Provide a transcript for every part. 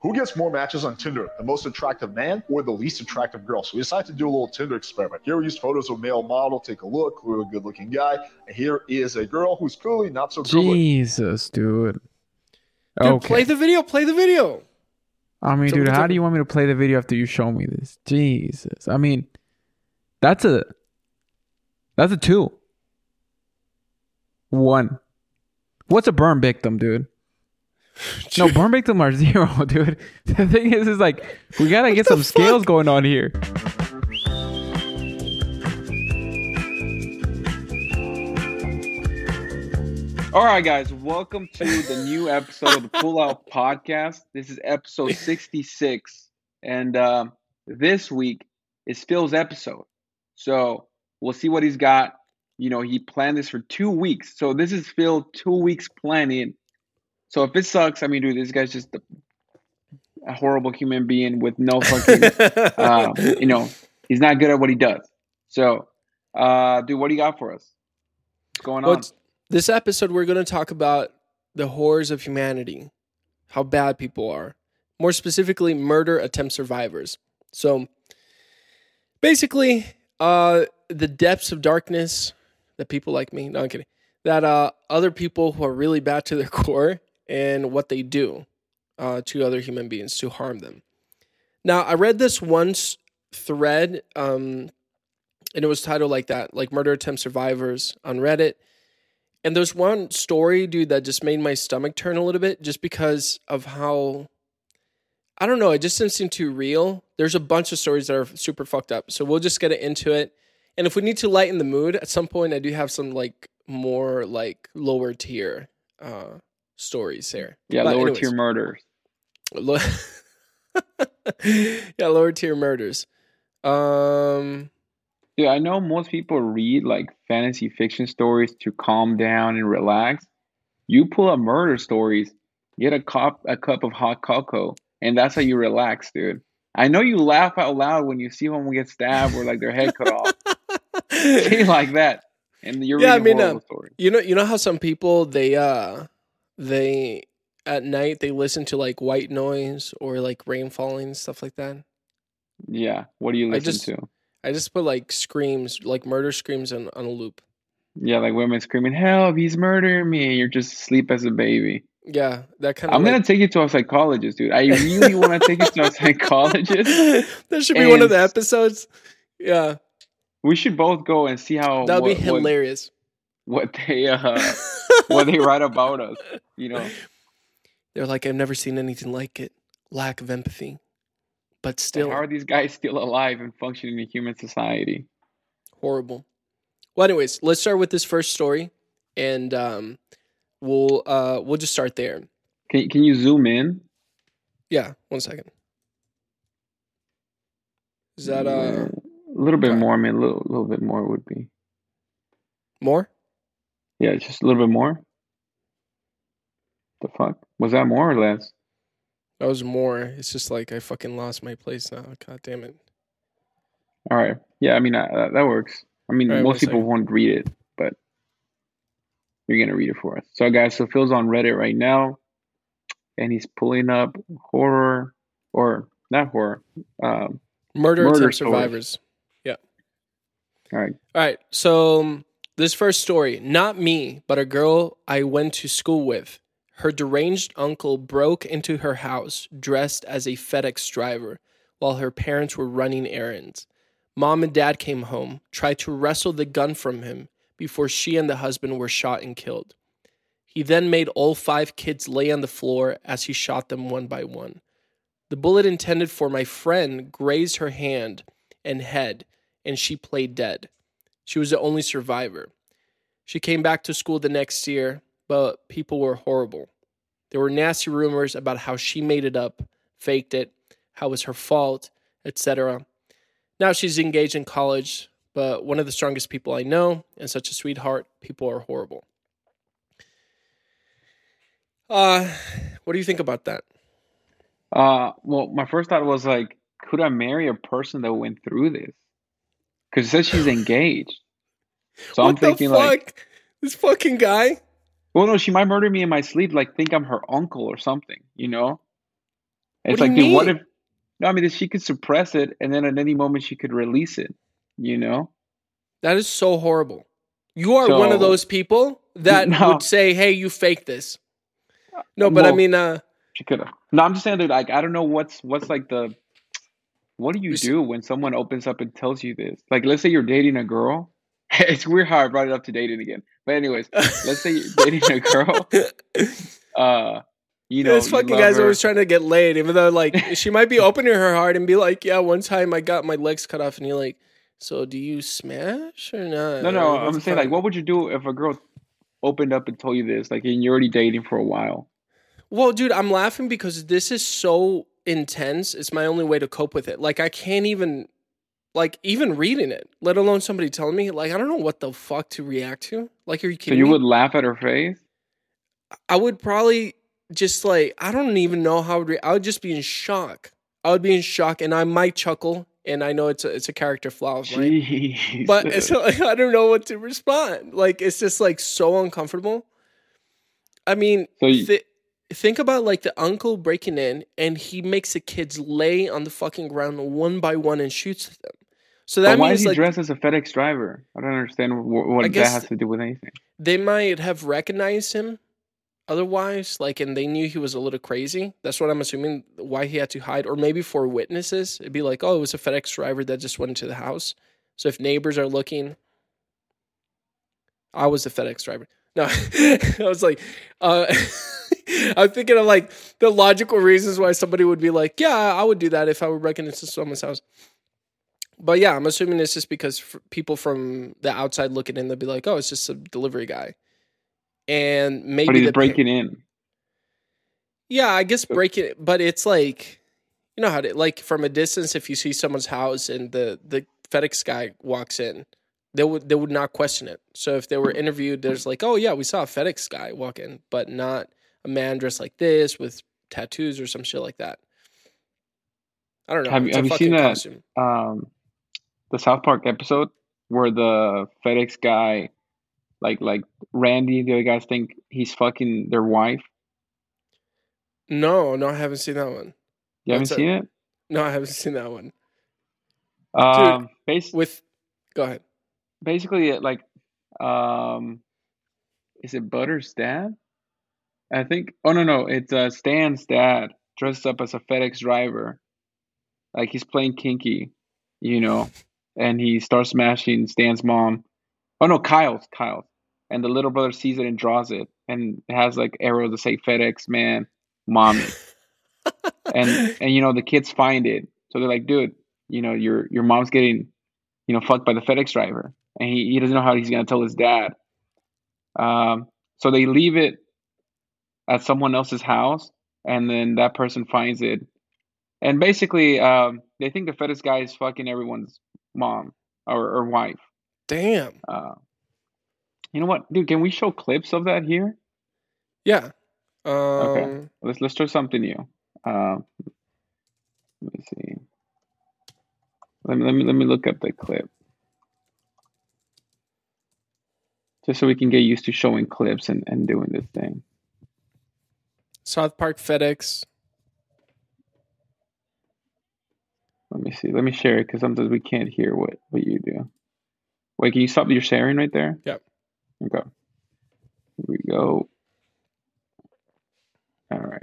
who gets more matches on Tinder, the most attractive man or the least attractive girl? So we decided to do a little Tinder experiment. Here we used photos of a male model. Take a look, clearly a good looking guy. And here is a girl who's clearly not so good. Jesus, dude. Dude, okay. play the video. Play the video. I mean, So dude, how do you want me to play the video after you show me this? Jesus. I mean, that's a that's a two. One. What's a burn victim, dude? No, burn victim are zero, dude. The thing is, is like we gotta get some scales going on here. All right, guys, welcome to the new episode of the Pull Out Podcast. This is episode 66, and um, this week is Phil's episode. So we'll see what he's got. You know, he planned this for two weeks. So this is Phil two weeks planning. So if it sucks, I mean, dude, this guy's just a, horrible human being with no fucking, uh, you know, he's not good at what he does. So, uh, dude, what do you got for us? What's going on? This episode, we're going to talk about the horrors of humanity, how bad people are, more specifically, murder attempt survivors. So, basically, uh, the depths of darkness that people like me, no, I'm kidding, that uh, other people who are really bad to their core and what they do uh, to other human beings to harm them. Now, I read this once thread, um, and it was titled like that, like murder attempt survivors on Reddit. And there's one story, dude, that just made my stomach turn a little bit just because of how I don't know, it just didn't seem too real. There's a bunch of stories that are super fucked up. So we'll just get into it. And if we need to lighten the mood at some point, I do have some like more like lower tier uh stories here. Yeah, But lower anyways. tier murders. Lo- yeah, lower tier murders. Um Yeah, I know most people read like fantasy fiction stories to calm down and relax. You pull up murder stories, get a cup a cup of hot cocoa, and that's how you relax, dude. I know you laugh out loud when you see someone get stabbed or like their head cut off. See like that. And you're Yeah, I reading mean, stories. You know, you know how some people they uh they at night they listen to like white noise or like rain falling stuff like that. Yeah. What do you I listen just- to? I just put like screams, like murder screams on, on a loop. Yeah, like women screaming, Help, he's murdering me. You're just asleep as a baby. Yeah, that kind of. I'm gonna take you to a psychologist, dude. I really wanna take you to a psychologist. that should be one of the episodes. Yeah, We should both go and see how that'd be what- what- hilarious. What they uh what they write about us. You know, They're like, I've never seen anything like it. Lack of empathy, but still how are these guys still alive and functioning in human society? horrible. Well, anyways, let's start with this first story, and um, we'll uh, we'll just start there. Can can you zoom in? Yeah, one second. Is that uh a little bit more? I mean, a little little bit more would be. more? Yeah, just a little bit more. The fuck was that more or less? That was more. It's just like I fucking lost my place now. God damn it. All right. Yeah, I mean uh, that, that works. I mean, right, most people won't read it, but you're gonna read it for us. So, guys, so Phil's on Reddit right now, and he's pulling up horror or not horror. Um, Murder, Murder survivors. all right. All right. So um, this first story, not me, but a girl I went to school with. Her deranged uncle broke into her house dressed as a FedEx driver while her parents were running errands. Mom and dad came home, tried to wrestle the gun from him before she and the husband were shot and killed. He then made all five kids lay on the floor as he shot them one by one. The bullet intended for my friend grazed her hand and head, and she played dead. She was the only survivor. She came back to school the next year, but people were horrible. There were nasty rumors about how she made it up, faked it, how it was her fault, etc. Now she's engaged in college, but one of the strongest people I know and such a sweetheart, people are horrible. Uh, what do you think about that? Uh, well, my first thought was like, could I marry a person that went through this? Because it says she's engaged. So I'm what the thinking fuck? like, this fucking guy. well, no, she might murder me in my sleep. Like, think I'm her uncle or something, you know? It's What like, dude, what if? No, I mean, she could suppress it, and then at any moment she could release it. You know? That is so horrible. You are one of those people that No. would say, "Hey, you faked this." No, but I mean, uh, She could have. No, I'm just saying, dude. Like, I don't know what's what's like the. What do you do when someone opens up and tells you this? Like, let's say you're dating a girl. It's weird how I brought it up to dating again. But anyways, let's say you're dating a girl. Uh, you know, this fucking guy's her. always trying to get laid, even though like she might be opening her heart and be like, "Yeah, one time I got my legs cut off," and you're like, "So do you smash or not?" No, no, I'm saying like, what would you do if a girl opened up and told you this? Like, and you're already dating for a while. Well, dude, I'm laughing because this is so intense. It's my only way to cope with it. Like I can't even like even reading it, let alone somebody telling me. Like I don't know what the fuck to react to. Like are you So kidding you me? would laugh at her face. I would probably just like I don't even know how I would re- I would just be in shock. I would be in shock and I might chuckle and I know it's a it's a character flaw of mine. But it's like, I don't know what to respond. Like it's just like so uncomfortable. I mean, So you- thi- think about like the uncle breaking in and he makes the kids lay on the fucking ground one by one and shoots them. So that But why means is he like dressed as a FedEx driver? I don't understand what, what that has to do with anything. they might have recognized him otherwise like and they knew he was a little crazy that's what i'm assuming why he had to hide or maybe for witnesses it'd be like oh it was a fedex driver that just went into the house so if neighbors are looking i was the fedex driver no i was like uh i'm thinking of like the logical reasons why somebody would be like yeah i would do that if i were breaking into someone's house but yeah i'm assuming it's just because f- people from the outside looking in they'll be like oh it's just a delivery guy and maybe But he's pa- breaking in. yeah, I guess breaking, it, but it's like you know how to like from a distance. If you see someone's house and the the FedEx guy walks in, they would they would not question it. So if they were interviewed, there's like, oh yeah, we saw a FedEx guy walk in, but not a man dressed like this with tattoos or some shit like that. I don't know. Have, have you seen that- Um, the South Park episode where the FedEx guy, like like Randy, the other guys think he's fucking their wife. No, no, I haven't seen that one. You haven't What's seen it? No, I haven't seen that one. Um, bas- With, go ahead. Basically it, like um is it Butters' dad? I think oh no no, it's uh Stan's dad dressed up as a FedEx driver. Like he's playing kinky, you know, and he starts smashing Stan's mom. Oh no, Kyle's Kyle's. And the little brother sees it and draws it and has like arrows that say FedEx man, mommy. and and you know the kids find it. So they're like, dude, you know, your your mom's getting, you know, fucked by the FedEx driver and he, he doesn't know how he's gonna tell his dad. Um, so they leave it at someone else's house, and then that person finds it, and basically, um, they think the FedEx guy is fucking everyone's mom or, or wife. Damn. Uh, you know what, dude? Can we show clips of that here? Yeah. Um, Let's let's try something new. Um, let me see. Let me let me let me look up the clip. Just so we can get used to showing clips and, and doing this thing. South Park FedEx. Let me see. Let me share it because sometimes we can't hear what, what you do. Wait, can you stop your sharing right there? Yep. Okay. Here we go. All right.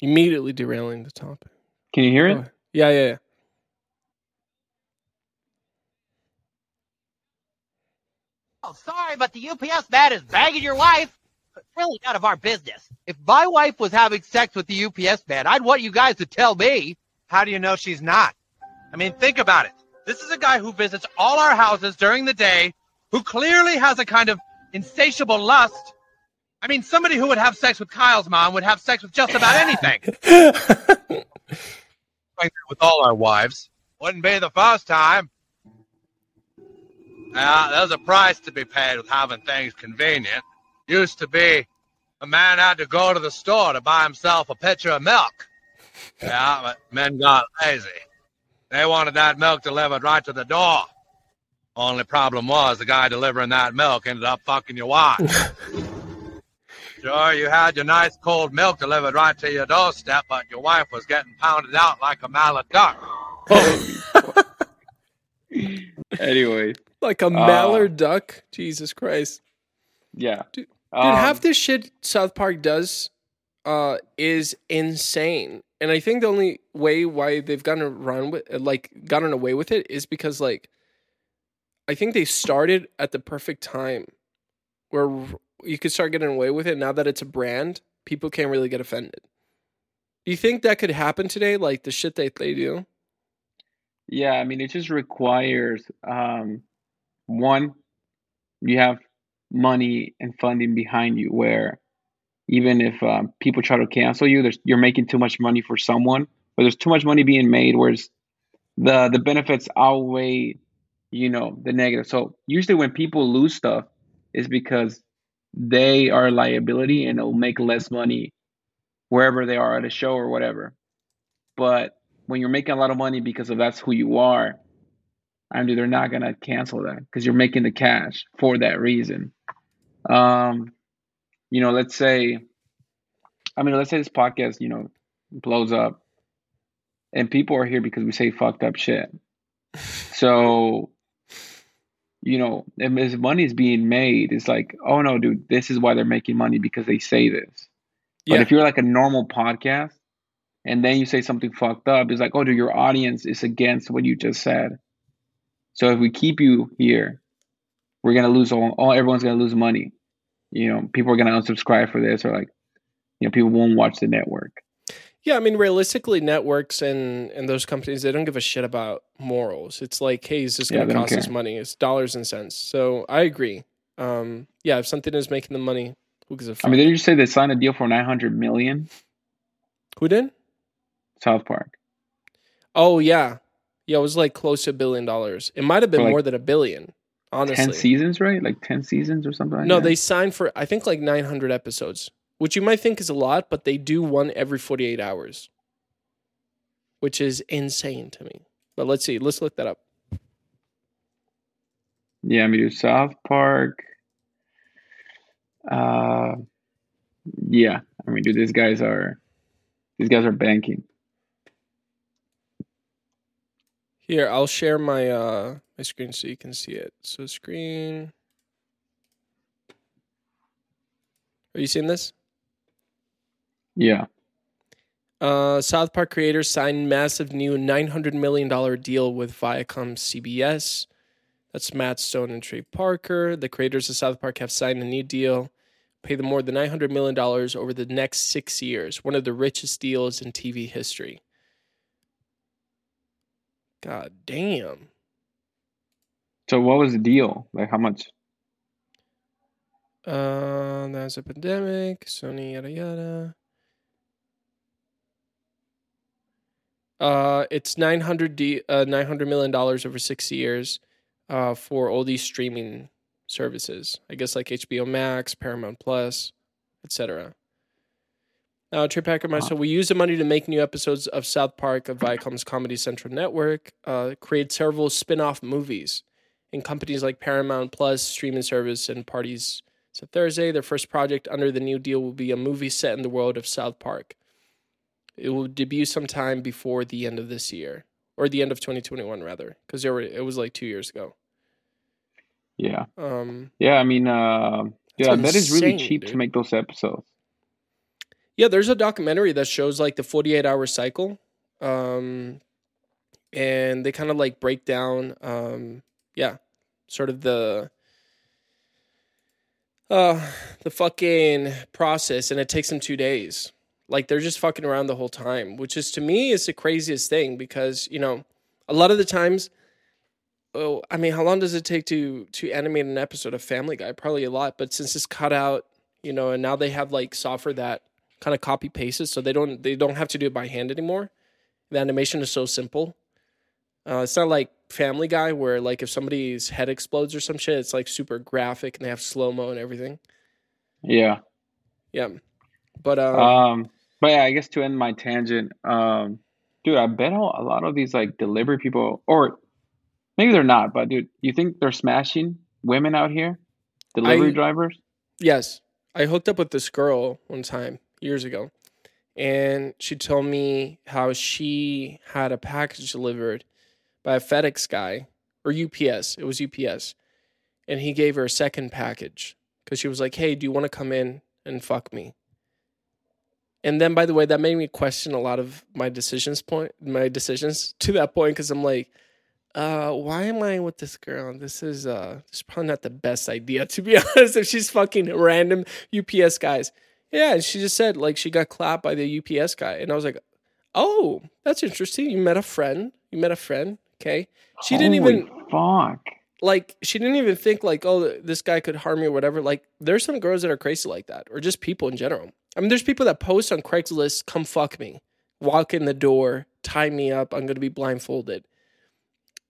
Immediately derailing the topic. Can you hear it? ahead. Yeah, yeah, yeah. Oh, sorry, but the UPS man is bagging your wife. It's really none of our business. If my wife was having sex with the UPS man, I'd want you guys to tell me. How do you know she's not? I mean, think about it. This is a guy who visits all our houses during the day, who clearly has a kind of insatiable lust. I mean, somebody who would have sex with Kyle's mom would have sex with just about anything. With all our wives. Wouldn't be the first time. Yeah, there's a price to be paid with having things convenient. Used to be a man had to go to the store to buy himself a pitcher of milk. Yeah, but men got lazy. They wanted that milk delivered right to the door. Only problem was the guy delivering that milk ended up fucking your wife. Sure, you had your nice cold milk delivered right to your doorstep, but your wife was getting pounded out like a mallard duck. anyway, Like a mallard duck. Jesus Christ. yeah. Dude, Um, Dude, half this shit South Park does uh is insane. And I think the only way why they've gotten around with like gotten away with it is because like I think they started at the perfect time where you could start getting away with it now that it's a brand, people can't really get offended. Do you think that could happen today like the shit that they do? Yeah, I mean, it just requires um, one, you have money and funding behind you, where even if um, people try to cancel you, there's you're making too much money for someone, or there's too much money being made, whereas the the benefits outweigh, you know, the negative. So usually when people lose stuff, is because they are a liability and it'll make less money wherever they are at a show or whatever. But when you're making a lot of money because of that's who you are, I mean, they're not gonna cancel that because you're making the cash for that reason. Um, you know, let's say, I mean, let's say this podcast, you know, blows up, and people are here because we say fucked up shit. So, you know, if as money is being made, it's like, oh no, dude, this is why they're making money because they say this. Yeah. But if you're like a normal podcast and then you say something fucked up, it's like, oh, dude, your audience is against what you just said. So if we keep you here, we're gonna lose all, all everyone's gonna lose money. You know, people are gonna unsubscribe for this, or like, you know, people won't watch the network. Yeah, I mean, realistically, networks and and those companies they don't give a shit about morals. It's like, hey, is this Yeah, gonna don't cost us money? It's dollars and cents. So I agree. Um, yeah, if something is making the money, who gives a fuck? I mean, did you say they signed a deal for 900 million? who did? South Park. Oh yeah, yeah. It was like close to a billion dollars. It might have been like, more than a billion. Honestly, 10 seasons, right? Like 10 seasons or something like no, that? they signed for I think like nine hundred episodes, which you might think is a lot, but they do one every forty eight hours, which is insane to me. But let's see. Let's look that up. Yeah, I mean, South Park. Uh, yeah, I mean, dude, these guys are, these guys are banking. Here, I'll share my uh my screen so you can see it. So screen. Are you seeing this? Yeah, Uh, South Park creators signed massive new $900 million deal with Viacom CBS. That's Matt Stone and Trey Parker. The creators of South Park have signed a new deal, pay them more than $900 million over the next six years, one of the richest deals in TV history. God damn. So what was the deal? Like how much? Uh, that's a pandemic. Sony, yada yada. Uh, it's nine hundred d uh nine hundred million dollars over six years, uh, for all these streaming services. I guess like HBO Max, Paramount Plus, etc. Now, Trey Parker, Wow. so we use the money to make new episodes of South Park of Viacom's Comedy Central network, uh, create several spin-off movies in companies like Paramount Plus, streaming service, and parties so Thursday, their first project under the new deal will be a movie set in the world of South Park. It will debut sometime before the end of this year, or the end of 2021, rather, because it was like two years ago. Yeah, Um, yeah. I mean, uh, yeah, That's that is really cheap dude. to make those episodes. Yeah, there's a documentary that shows like the 48 hour cycle, um, and they kind of like break down, um, yeah, sort of the uh the fucking process and it takes them two days. Like they're just fucking around the whole time which is to me is the craziest thing because you know a lot of the times oh i mean how long does it take to to animate an episode of family guy? Probably a lot but since it's cut out you know and now they have like software that kind of copy pastes so they don't they don't have to do it by hand anymore the animation is so simple uh, it's not like Family Guy where like if somebody's head explodes or some shit, it's like super graphic and they have slow mo and everything. Yeah. Yeah, but um, Um, but yeah, I guess to end my tangent, um, dude, I bet a a lot of these like delivery people, or maybe they're not, but dude, you think they're smashing women out here, delivery I- drivers? yes, I hooked up with this girl one time years ago, and she told me how she had a package delivered by a FedEx guy or UPS. It was UPS, and he gave her a second package because she was like, "Hey, do you want to come in and fuck me?" And then, by the way, that made me question a lot of my decisions point, my decisions to that point, because I'm like, uh, why am I with this girl? This is uh, this is probably not the best idea to be honest. If she's fucking random UPS guys, yeah. And she just said like she got clapped by the UPS guy, and I was like, oh, that's interesting. You met a friend. You met a friend. Okay. She didn't even fuck. like she didn't even think like oh this guy could harm me or whatever like there's some girls that are crazy like that or just people in general i mean there's people that post on craigslist come fuck me walk in the door tie me up i'm gonna be blindfolded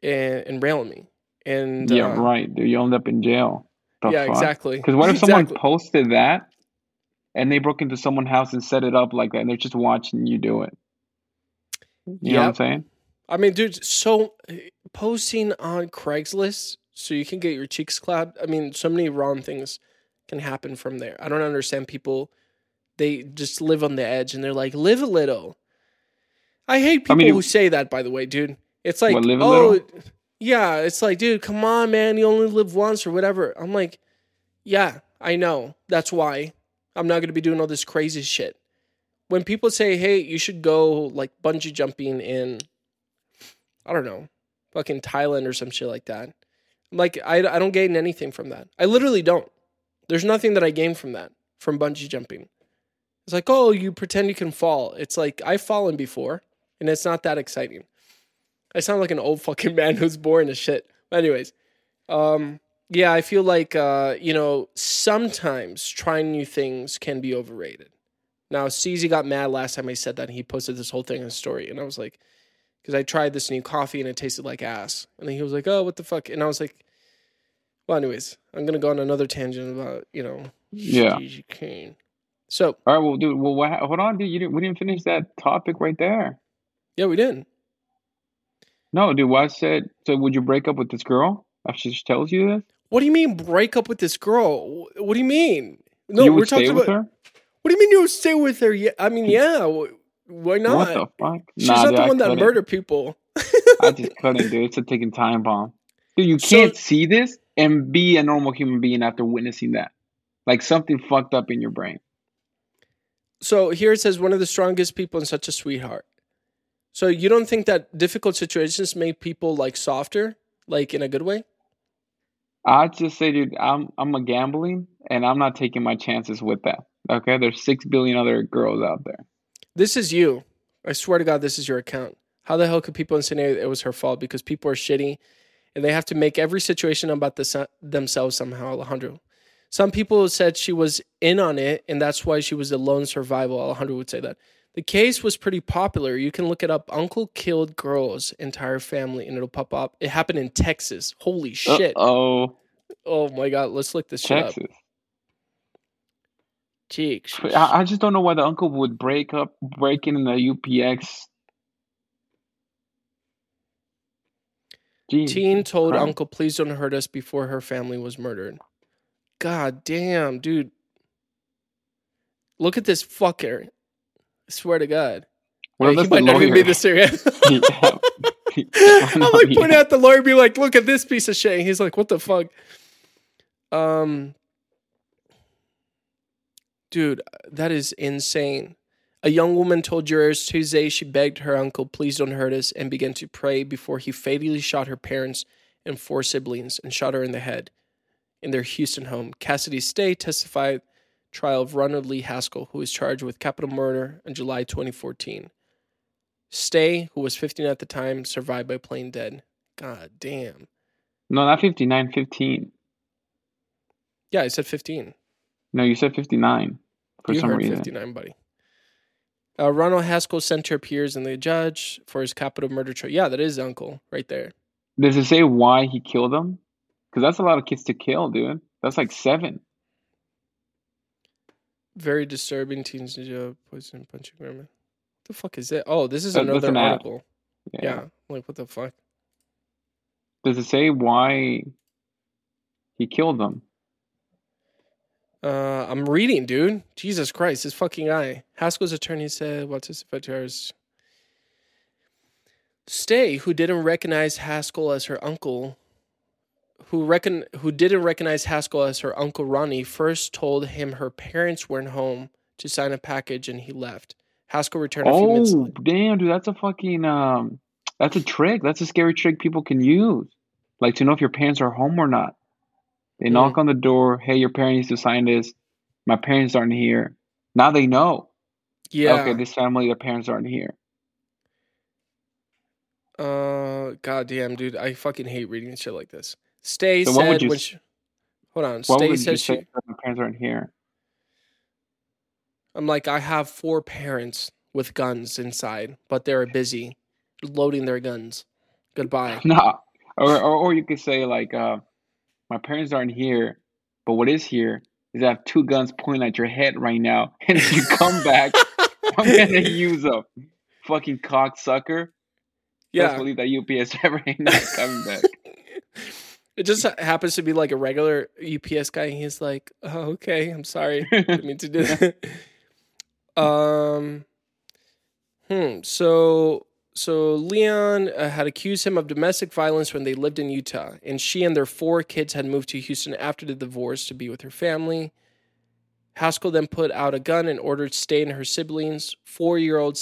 and and rail me and Yeah, uh, right. You end up in jail. The yeah fuck? exactly Because what if someone posted that and they broke into someone's house and set it up like that and they're just watching you do it? You know what I'm saying? I mean, dude, so posting on Craigslist so you can get your cheeks clapped. I mean, so many wrong things can happen from there. I don't understand people. They just live on the edge and they're like, live a little. I hate people I mean, who say that, by the way, dude. It's like, What, oh, little? yeah. It's like, dude, come on, man. You only live once or whatever. I'm like, yeah, I know. That's why I'm not going to be doing all this crazy shit. When people say, hey, you should go like bungee jumping in I don't know, fucking Thailand or some shit like that. Like I, I don't gain anything from that. I literally don't. There's nothing that I gain from that from bungee jumping. It's like, oh, you pretend you can fall. It's like I've fallen before, and it's not that exciting. I sound like an old fucking man who's boring as shit. But anyways, um, yeah, I feel like uh, you know sometimes trying new things can be overrated. Now, CZ got mad last time I said that, and he posted this whole thing in his story, and I was like, because I tried this new coffee and it tasted like ass. And then he was like, "Oh, what the fuck?" And I was like, "Well, anyways, I'm gonna go on another tangent about you know, Yeah. Kane." So All right, well, dude, well, what, hold on, dude. You didn't, we didn't finish that topic right there. yeah, we didn't. No, dude, what I said, so would you break up with this girl after she tells you this? What do you mean break up with this girl? What do you mean? No, you we're talking about. her? What do you mean you would stay with her? Yeah, I mean, yeah. Why not? What the fuck? She's Nah, not dude, the I one that couldn't. murdered people. I just couldn't, dude. It's a ticking time bomb. Dude, you can't see this and be a normal human being after witnessing that. Like something fucked up in your brain. So here it says one of the strongest people and such a sweetheart. So you don't think that difficult situations make people like softer, like in a good way? I'd just say, dude, I'm I'm a gambling and I'm not taking my chances with that. Okay, there's six billion other girls out there. This is you. I swear to God, this is your account. How the hell could people insinuate it was her fault? Because people are shitty, and they have to make every situation about the, themselves somehow. Alejandro. Some people said she was in on it, and that's why she was a lone survival. Alejandro would say that. The case was pretty popular. You can look it up. Uncle killed girl's entire family, and it'll pop up. It happened in Texas. Holy shit! Oh, Oh my God, let's look this shit up. Cheeks. I, I just don't know why the uncle would break up, breaking in the UPX. Jeez, Teen told uncle, please don't hurt us before her family was murdered. God damn, dude. Look at this fucker. I swear to God. Hey, he might not even be the serious. Yeah. I'm like pointing at the lawyer, be like, look at this piece of shit. He's like, what the fuck? Um Dude, that is insane. A young woman told jurors Tuesday she begged her uncle, please don't hurt us, and began to pray before he fatally shot her parents and four siblings and shot her in the head in their Houston home. Cassidy Stay testified trial of Ronald Lee Haskell, who was charged with capital murder in July 2014. Stay, who was 15 at the time, survived by playing dead. God damn. No, not 59, 15. Yeah, I said 15. No, you said 59 for you some heard reason. 59, buddy. Uh, Ronald Haskell sent to appears in the judge for his capital murder trial. Yeah, that is uncle right there. Does it say why he killed them? Because that's a lot of kids to kill, dude. That's like seven. Very disturbing. Teens ninja poison punching grandma. What the fuck is it? Oh, this is that's another an article. Yeah. Yeah. Like, what the fuck? Does it say why he killed them? Uh, I'm reading, dude. Jesus Christ, this fucking guy. Haskell's attorney said, "What's his father's Stay, who didn't recognize Haskell as her uncle, who reckon who didn't recognize Haskell as her uncle Ronnie, first told him her parents weren't home to sign a package, and he left. Haskell returned a few minutes. Oh, damn, dude, that's a fucking um, that's a trick. That's a scary trick people can use, like to know if your parents are home or not. They knock on the door. Hey, your parents need to sign this. My parents aren't here. Now they know. Yeah. Okay, this family, their parents aren't here. Uh, goddamn, dude, I fucking hate reading shit like this. Stay So what would said you she, hold on. What Stay said she. my parents aren't here? I'm like, I have four parents with guns inside, but they're busy loading their guns. Goodbye. No, or, or or you could say like, uh, my parents aren't here, but what is here is I have two guns pointing at your head right now, and if you come back, I'm gonna use a fucking cocksucker. Yeah. believe that UPS driver ain't not coming back. It just happens to be like a regular UPS guy. And he's like, oh, okay, I'm sorry. I didn't mean to do that. Um, hmm. So, so Lyon uh, had accused him of domestic violence when they lived in Utah, and she and their four kids had moved to Houston after the divorce to be with her family. Haskell then put out a gun and ordered Stay and her siblings, four-year-old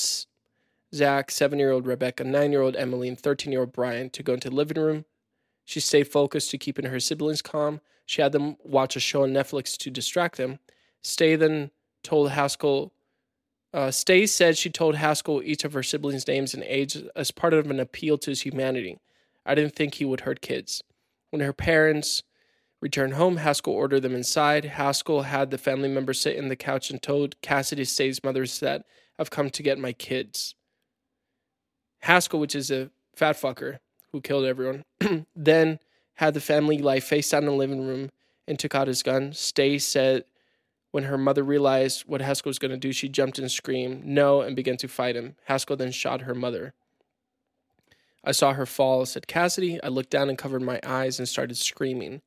Zach, seven-year-old Rebecca, nine-year-old Emily, and thirteen-year-old Brian, to go into the living room. She stayed focused to keeping her siblings calm. She had them watch a show on Netflix to distract them. Stay then told Haskell. Uh, Stay said she told Haskell each of her siblings' names and age as part of an appeal to his humanity. I didn't think he would hurt kids. When her parents returned home, Haskell ordered them inside. Haskell had the family member sit in the couch and told Cassidy Stay's mother that I've come to get my kids. Haskell, which is a fat fucker who killed everyone, then had the family lie face down in the living room and took out his gun. Stay said when her mother realized what Haskell was going to do, she jumped and screamed no and began to fight him. Haskell then shot her mother. I saw her fall, said Cassidy. I looked down and covered my eyes and started screaming.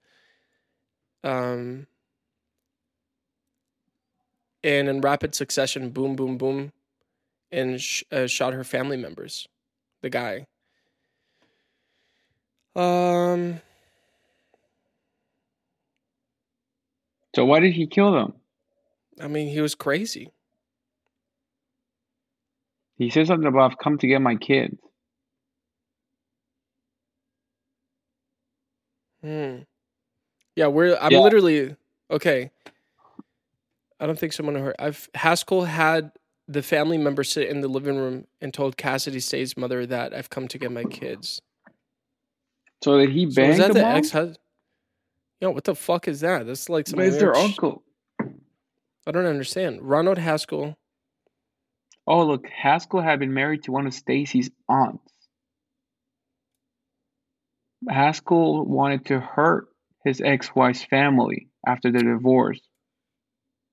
Um, and in rapid succession, boom, boom, boom, and sh- uh, shot her family members. The guy. Um, So why did he kill them? I mean, he was crazy. He said something about I've come to get my kids. Hmm. Yeah, we're. I'm Yeah. literally okay. I don't think someone heard. I've Haskell had the family member sit in the living room and told Cassidy Stay's mother that I've come to get my kids. So did he So bang is that the the ex husband? Yo, what the fuck is that? That's like some it's their sh- uncle. I don't understand. Ronald Haskell. Oh, look, Haskell had been married to one of Stacy's aunts. Haskell wanted to hurt his ex-wife's family after the divorce.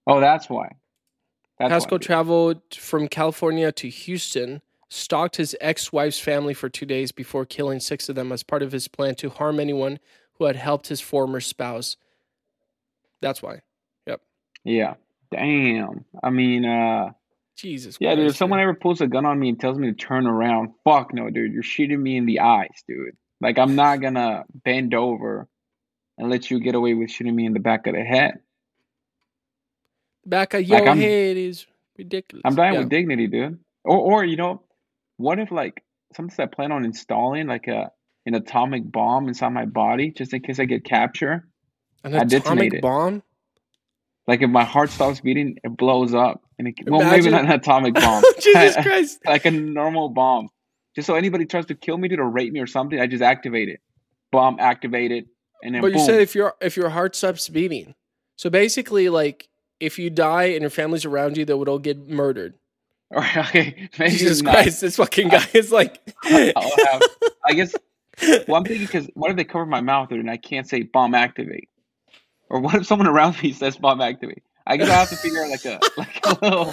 Oh, that's why. That's Haskell why. traveled from California to Houston, stalked his ex wife's family for two days before killing six of them as part of his plan to harm anyone who had helped his former spouse. That's why. Yep. Yeah. Damn. I mean, uh, Jesus yeah, dude. If Christ, someone ever pulls a gun on me and tells me to turn around, fuck no, dude. You're shooting me in the eyes, dude. Like I'm not gonna bend over and let you get away with shooting me in the back of the head. Back of your Like, head is ridiculous. I'm dying Yeah. with dignity, dude. Or, or you know, what if like something I plan on installing like a an atomic bomb inside my body just in case I get captured? An I atomic bomb? Like if my heart stops beating, it blows up, and it, well, maybe not an atomic bomb, Jesus Christ. like a normal bomb. Just so anybody tries to kill me, dude, or rape me or something, I just activate it. Bomb activated, and then But you boom. said if your if your heart stops beating. So basically like if you die and your family's around you, they would all get murdered. Or, okay, maybe Jesus. Christ, this fucking guy is like have, I guess. Well, I'm thinking because what if they cover my mouth dude, and I can't say bomb activate? Or what if someone around me says spawn back to me? I guess I have to figure out like a like a little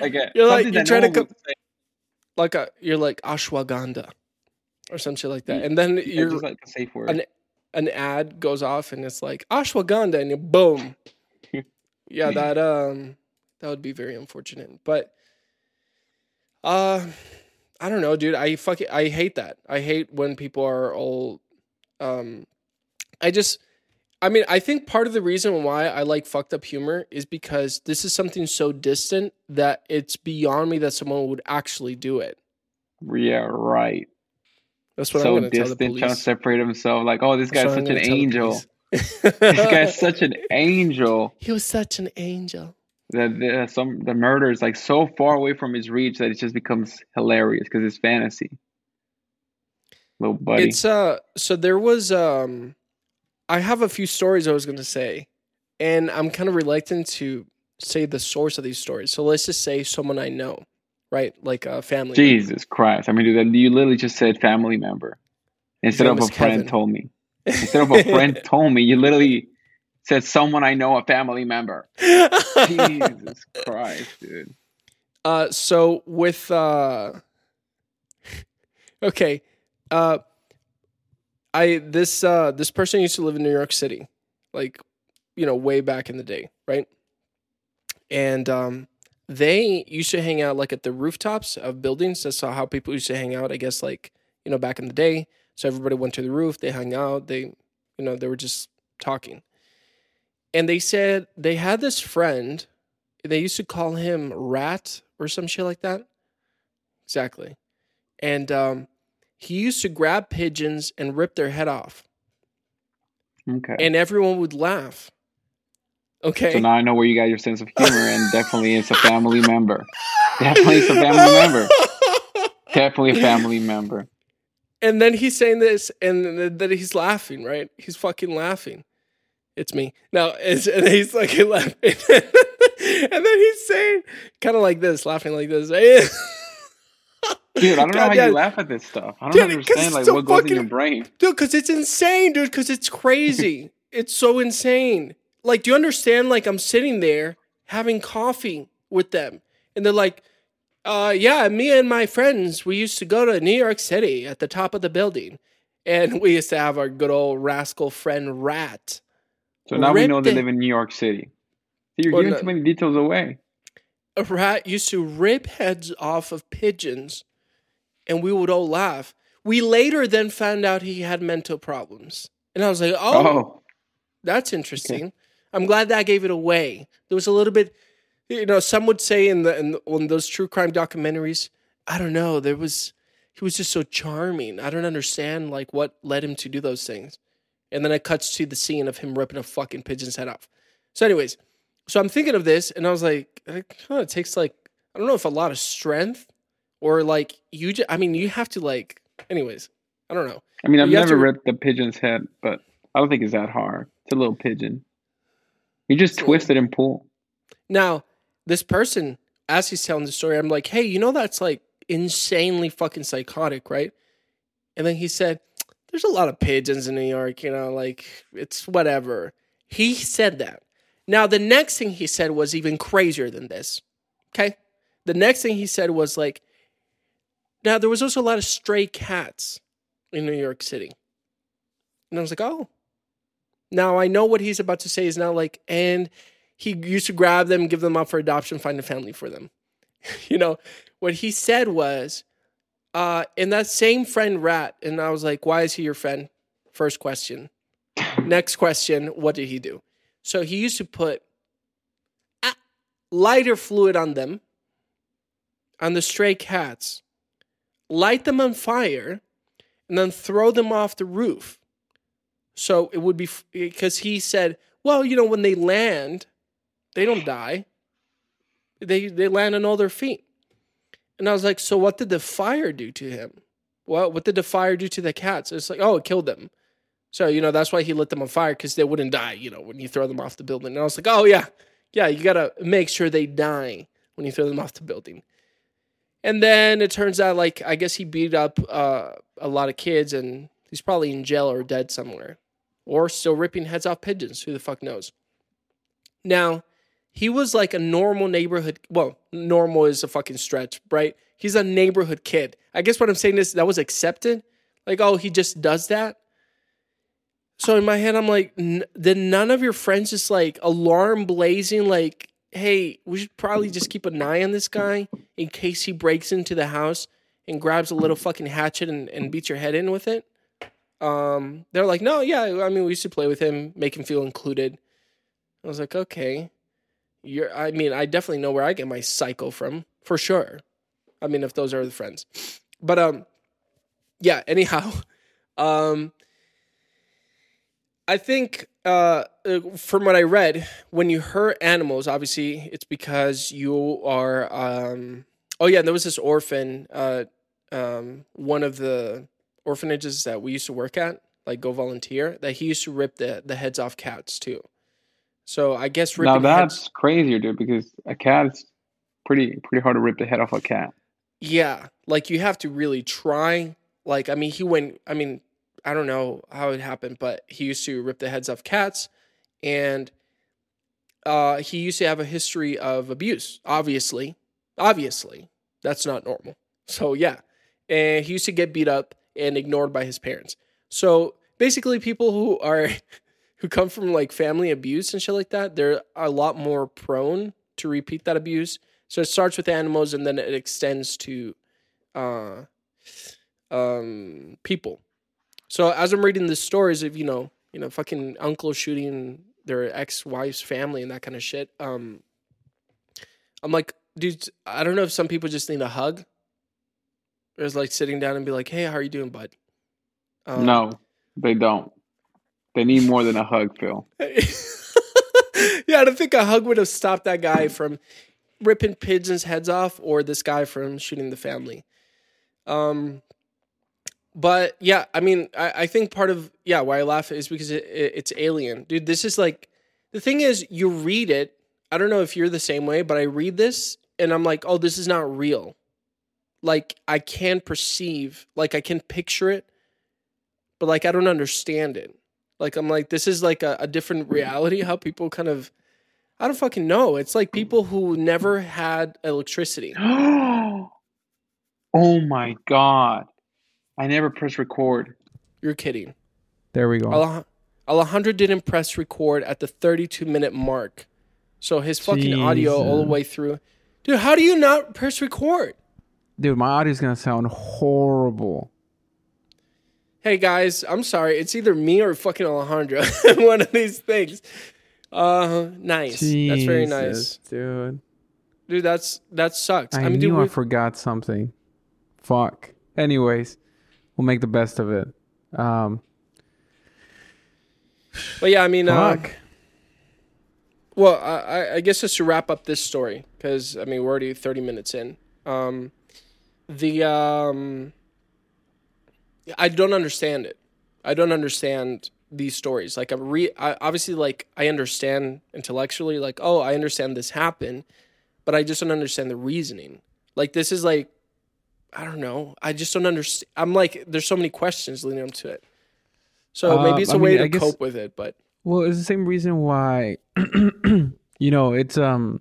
like a You're like- you're trying no to co- like a you're like ashwagandha or some shit like that. And then you're just like a safe word. an- an ad goes off and it's like ashwagandha and you boom. yeah, that um that would be very unfortunate. But uh I don't know, dude. I fuck it, I hate that. I hate when people are all um I just I mean, I think part of the reason why I like fucked up humor is because this is something so distant that it's beyond me that someone would actually do it. Yeah, right. That's what so I'm going to tell the distant, trying to separate himself. Like, oh, this guy's such an gonna tell the angel. This guy's such an angel. He was such an angel. That the, some the murder is like so far away from his reach that it just becomes hilarious because it's fantasy. Little buddy. It's uh so there was um I have a few stories I was going to say and I'm kind of reluctant to say the source of these stories. So let's just say someone I know, right? Like a family. member. Jesus Christ. I mean, dude, you literally just said family member instead of a is friend told me. Instead of a friend told me, you literally said someone I know, a family member. Jesus Christ, dude. Uh, so with uh, okay, uh, I this uh this person used to live in New York City, like you know way back in the day, right? And um, they used to hang out like at the rooftops of buildings. That's how people used to hang out. I guess like you know back in the day. So everybody went to the roof. They hung out. They you know they were just talking. And they said they had this friend. They used to call him Rat or some shit like that. Exactly. And um, he used to grab pigeons and rip their head off, Okay. and everyone would laugh. Okay. So now I know where you got your sense of humor, and definitely it's a family member. Definitely it's a family member. Definitely a family member. and then he's saying this, and then he's laughing, right? He's fucking laughing. It's me. Now, it's, and he's like laughing. and then he's saying, kind of like this, laughing like this. Dude, I don't know how you laugh at this stuff. I don't understand like so what goes in your brain. Dude, because it's insane, dude. Because it's crazy. it's so insane. Like, do you understand? Like, I'm sitting there having coffee with them, and they're like, uh, yeah, me and my friends, we used to go to New York City at the top of the building. And we used to have our good old rascal friend Rat. So now we know they live in New York City. So You're giving no- too many details away. A rat used to rip heads off of pigeons, and we would all laugh. We later then found out he had mental problems. And I was like, oh, Oh, That's interesting. I'm glad that gave it away. There was a little bit, you know, some would say in the in the- on those true crime documentaries, I don't know, there was he was just so charming. I don't understand like what led him to do those things. And then it cuts to the scene of him ripping a fucking pigeon's head off. So, anyways, so I'm thinking of this, and I was like, it kind of takes like I don't know if a lot of strength or like you. Just, I mean, you have to like. Anyways, I don't know. I mean, I've You never to- ripped the pigeon's head, but I don't think it's that hard. It's a little pigeon. You just twist it and pull. Now, this person, as he's telling the story, I'm like, hey, you know that's like insanely fucking psychotic, right? And then he said, There's a lot of pigeons in New York, you know, like it's whatever. He said that. Now, the next thing he said was even crazier than this. Okay. The next thing he said was like, now there was also a lot of stray cats in New York City. And I was like, oh. Now I know what he's about to say is now like, and he used to grab them, give them up for adoption, find a family for them. you know, what he said was, uh, and that same friend rat, and I was like, why is he your friend? First question. Next question, what did he do? So he used to put lighter fluid on them, on the stray cats, light them on fire, and then throw them off the roof. So it would be because he said, well, you know, when they land, they don't die. They they land on all their feet. And I was like, so what did the fire do to him? What what did the fire do to the cats? It's like, oh, it killed them. So, you know, that's why he lit them on fire because they wouldn't die, you know, when you throw them off the building. And I was like, oh, yeah, yeah, you got to make sure they die when you throw them off the building. And then it turns out, like, I guess he beat up uh, a lot of kids and he's probably in jail or dead somewhere or still ripping heads off pigeons. Who the fuck knows? Now, he was like a normal neighborhood. Well, normal is a fucking stretch, right? He's a neighborhood kid. I guess what I'm saying is that was accepted. Like, oh, he just does that. so in my head, I'm like, did none of your friends just like alarm blazing, like, hey, we should probably just keep an eye on this guy in case he breaks into the house and grabs a little fucking hatchet and, and beats your head in with it? Um, they're like, no, yeah, I mean, we used to play with him, make him feel included. I was like, okay, you're. I mean, I definitely know where I get my cycle from for sure. I mean, if those are the friends, but um, yeah. Anyhow, um, I think uh, from what I read, when you hurt animals, obviously it's because you are. Um, oh yeah, there was this orphan. Uh, um, one of the orphanages that we used to work at, like go volunteer, that he used to rip the the heads off cats too. So I guess Now that's heads. crazier, dude, because a cat is pretty pretty hard to rip the head off a cat. Yeah, like you have to really try. Like I mean, he went. I mean, I don't know how it happened, but he used to rip the heads off cats, and uh, he used to have a history of abuse. Obviously, obviously, that's not normal. So yeah, and he used to get beat up and ignored by his parents. So basically, people who are who come from like family abuse and shit like that, they're a lot more prone to repeat that abuse. So it starts with animals and then it extends to uh um people. So as I'm reading the stories of, you know, you know, fucking uncle shooting their ex-wife's family and that kind of shit, um I'm like, dude, I don't know if some people just need a hug. Or it's like sitting down and be like, hey, how are you doing, bud? Um, no, they don't. They need more than a hug, Phil. yeah, I don't think a hug would have stopped that guy from ripping pigeons' heads off or this guy from shooting the family. Um, but yeah, I mean, I, I think part of yeah why I laugh is because it, it, it's alien, dude. This is like the thing is you read it. I don't know if you're the same way, but I read this and I'm like, oh, this is not real. Like I can perceive, like I can picture it, but like I don't understand it. Like I'm like, this is like a, a different reality. How people kind of, I don't fucking know. It's like people who never had electricity. oh my god. I never pressed record. You're kidding. There we go. Alej- Alejandro didn't press record at the 32 minute mark. So his fucking audio all the way through. Dude, how do you not press record? Dude, my audio's gonna sound horrible. Hey guys, I'm sorry. It's either me or fucking Alejandro. One of these things. Uh nice. That's very nice. Dude. Dude, that's that sucks. I, I, mean, dude, knew I forgot something. Fuck. Anyways, we'll make the best of it. Um, but yeah, I mean, uh. Well, I, I- I guess just to wrap up this story, because I mean we're already thirty minutes in. Um, the um, I don't understand it. I don't understand these stories. Like I'm re, I, obviously like I understand intellectually, like oh I understand this happened, but I just don't understand the reasoning. Like this is like, I don't know. I just don't understand. I'm like, there's so many questions leading up to it. So Uh, maybe it's a I way mean, to guess- cope with it, but Well, it's the same reason why you know, it's um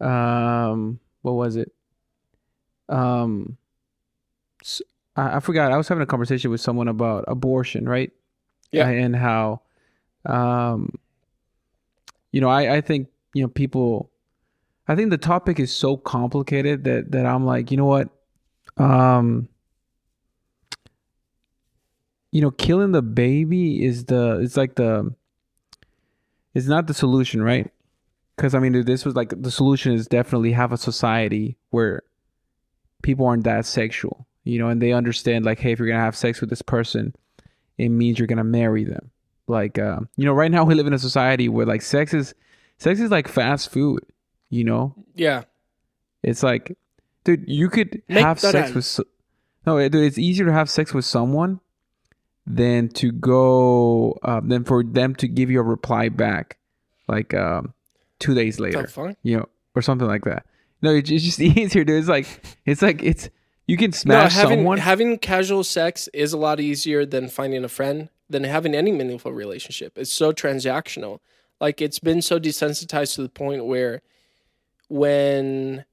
um what was it? Um s- I, I forgot. I was having a conversation with someone about abortion, right? Yeah. And how um you know, I I think, you know, people I think the topic is so complicated that that I'm like, you know what? Um you know, killing the baby is the it's like the it's not the solution, right? Because I mean, this was like the solution is definitely have a society where people aren't that sexual, you know, and they understand like, hey, if you're gonna have sex with this person, it means you're gonna marry them. Like, uh, you know, right now we live in a society where like sex is sex is like fast food, you know. yeah, It's like, dude, you could Make have sex end. with. So- no, it- it's easier to have sex with someone than to go uh, than for them to give you a reply back, like um, two days later, you know, or something like that. No, it's, it's just easier, dude. It's like it's like it's you can smash no, having, someone. having casual sex is a lot easier than finding a friend than having any meaningful relationship. It's so transactional. Like it's been so desensitized to the point where when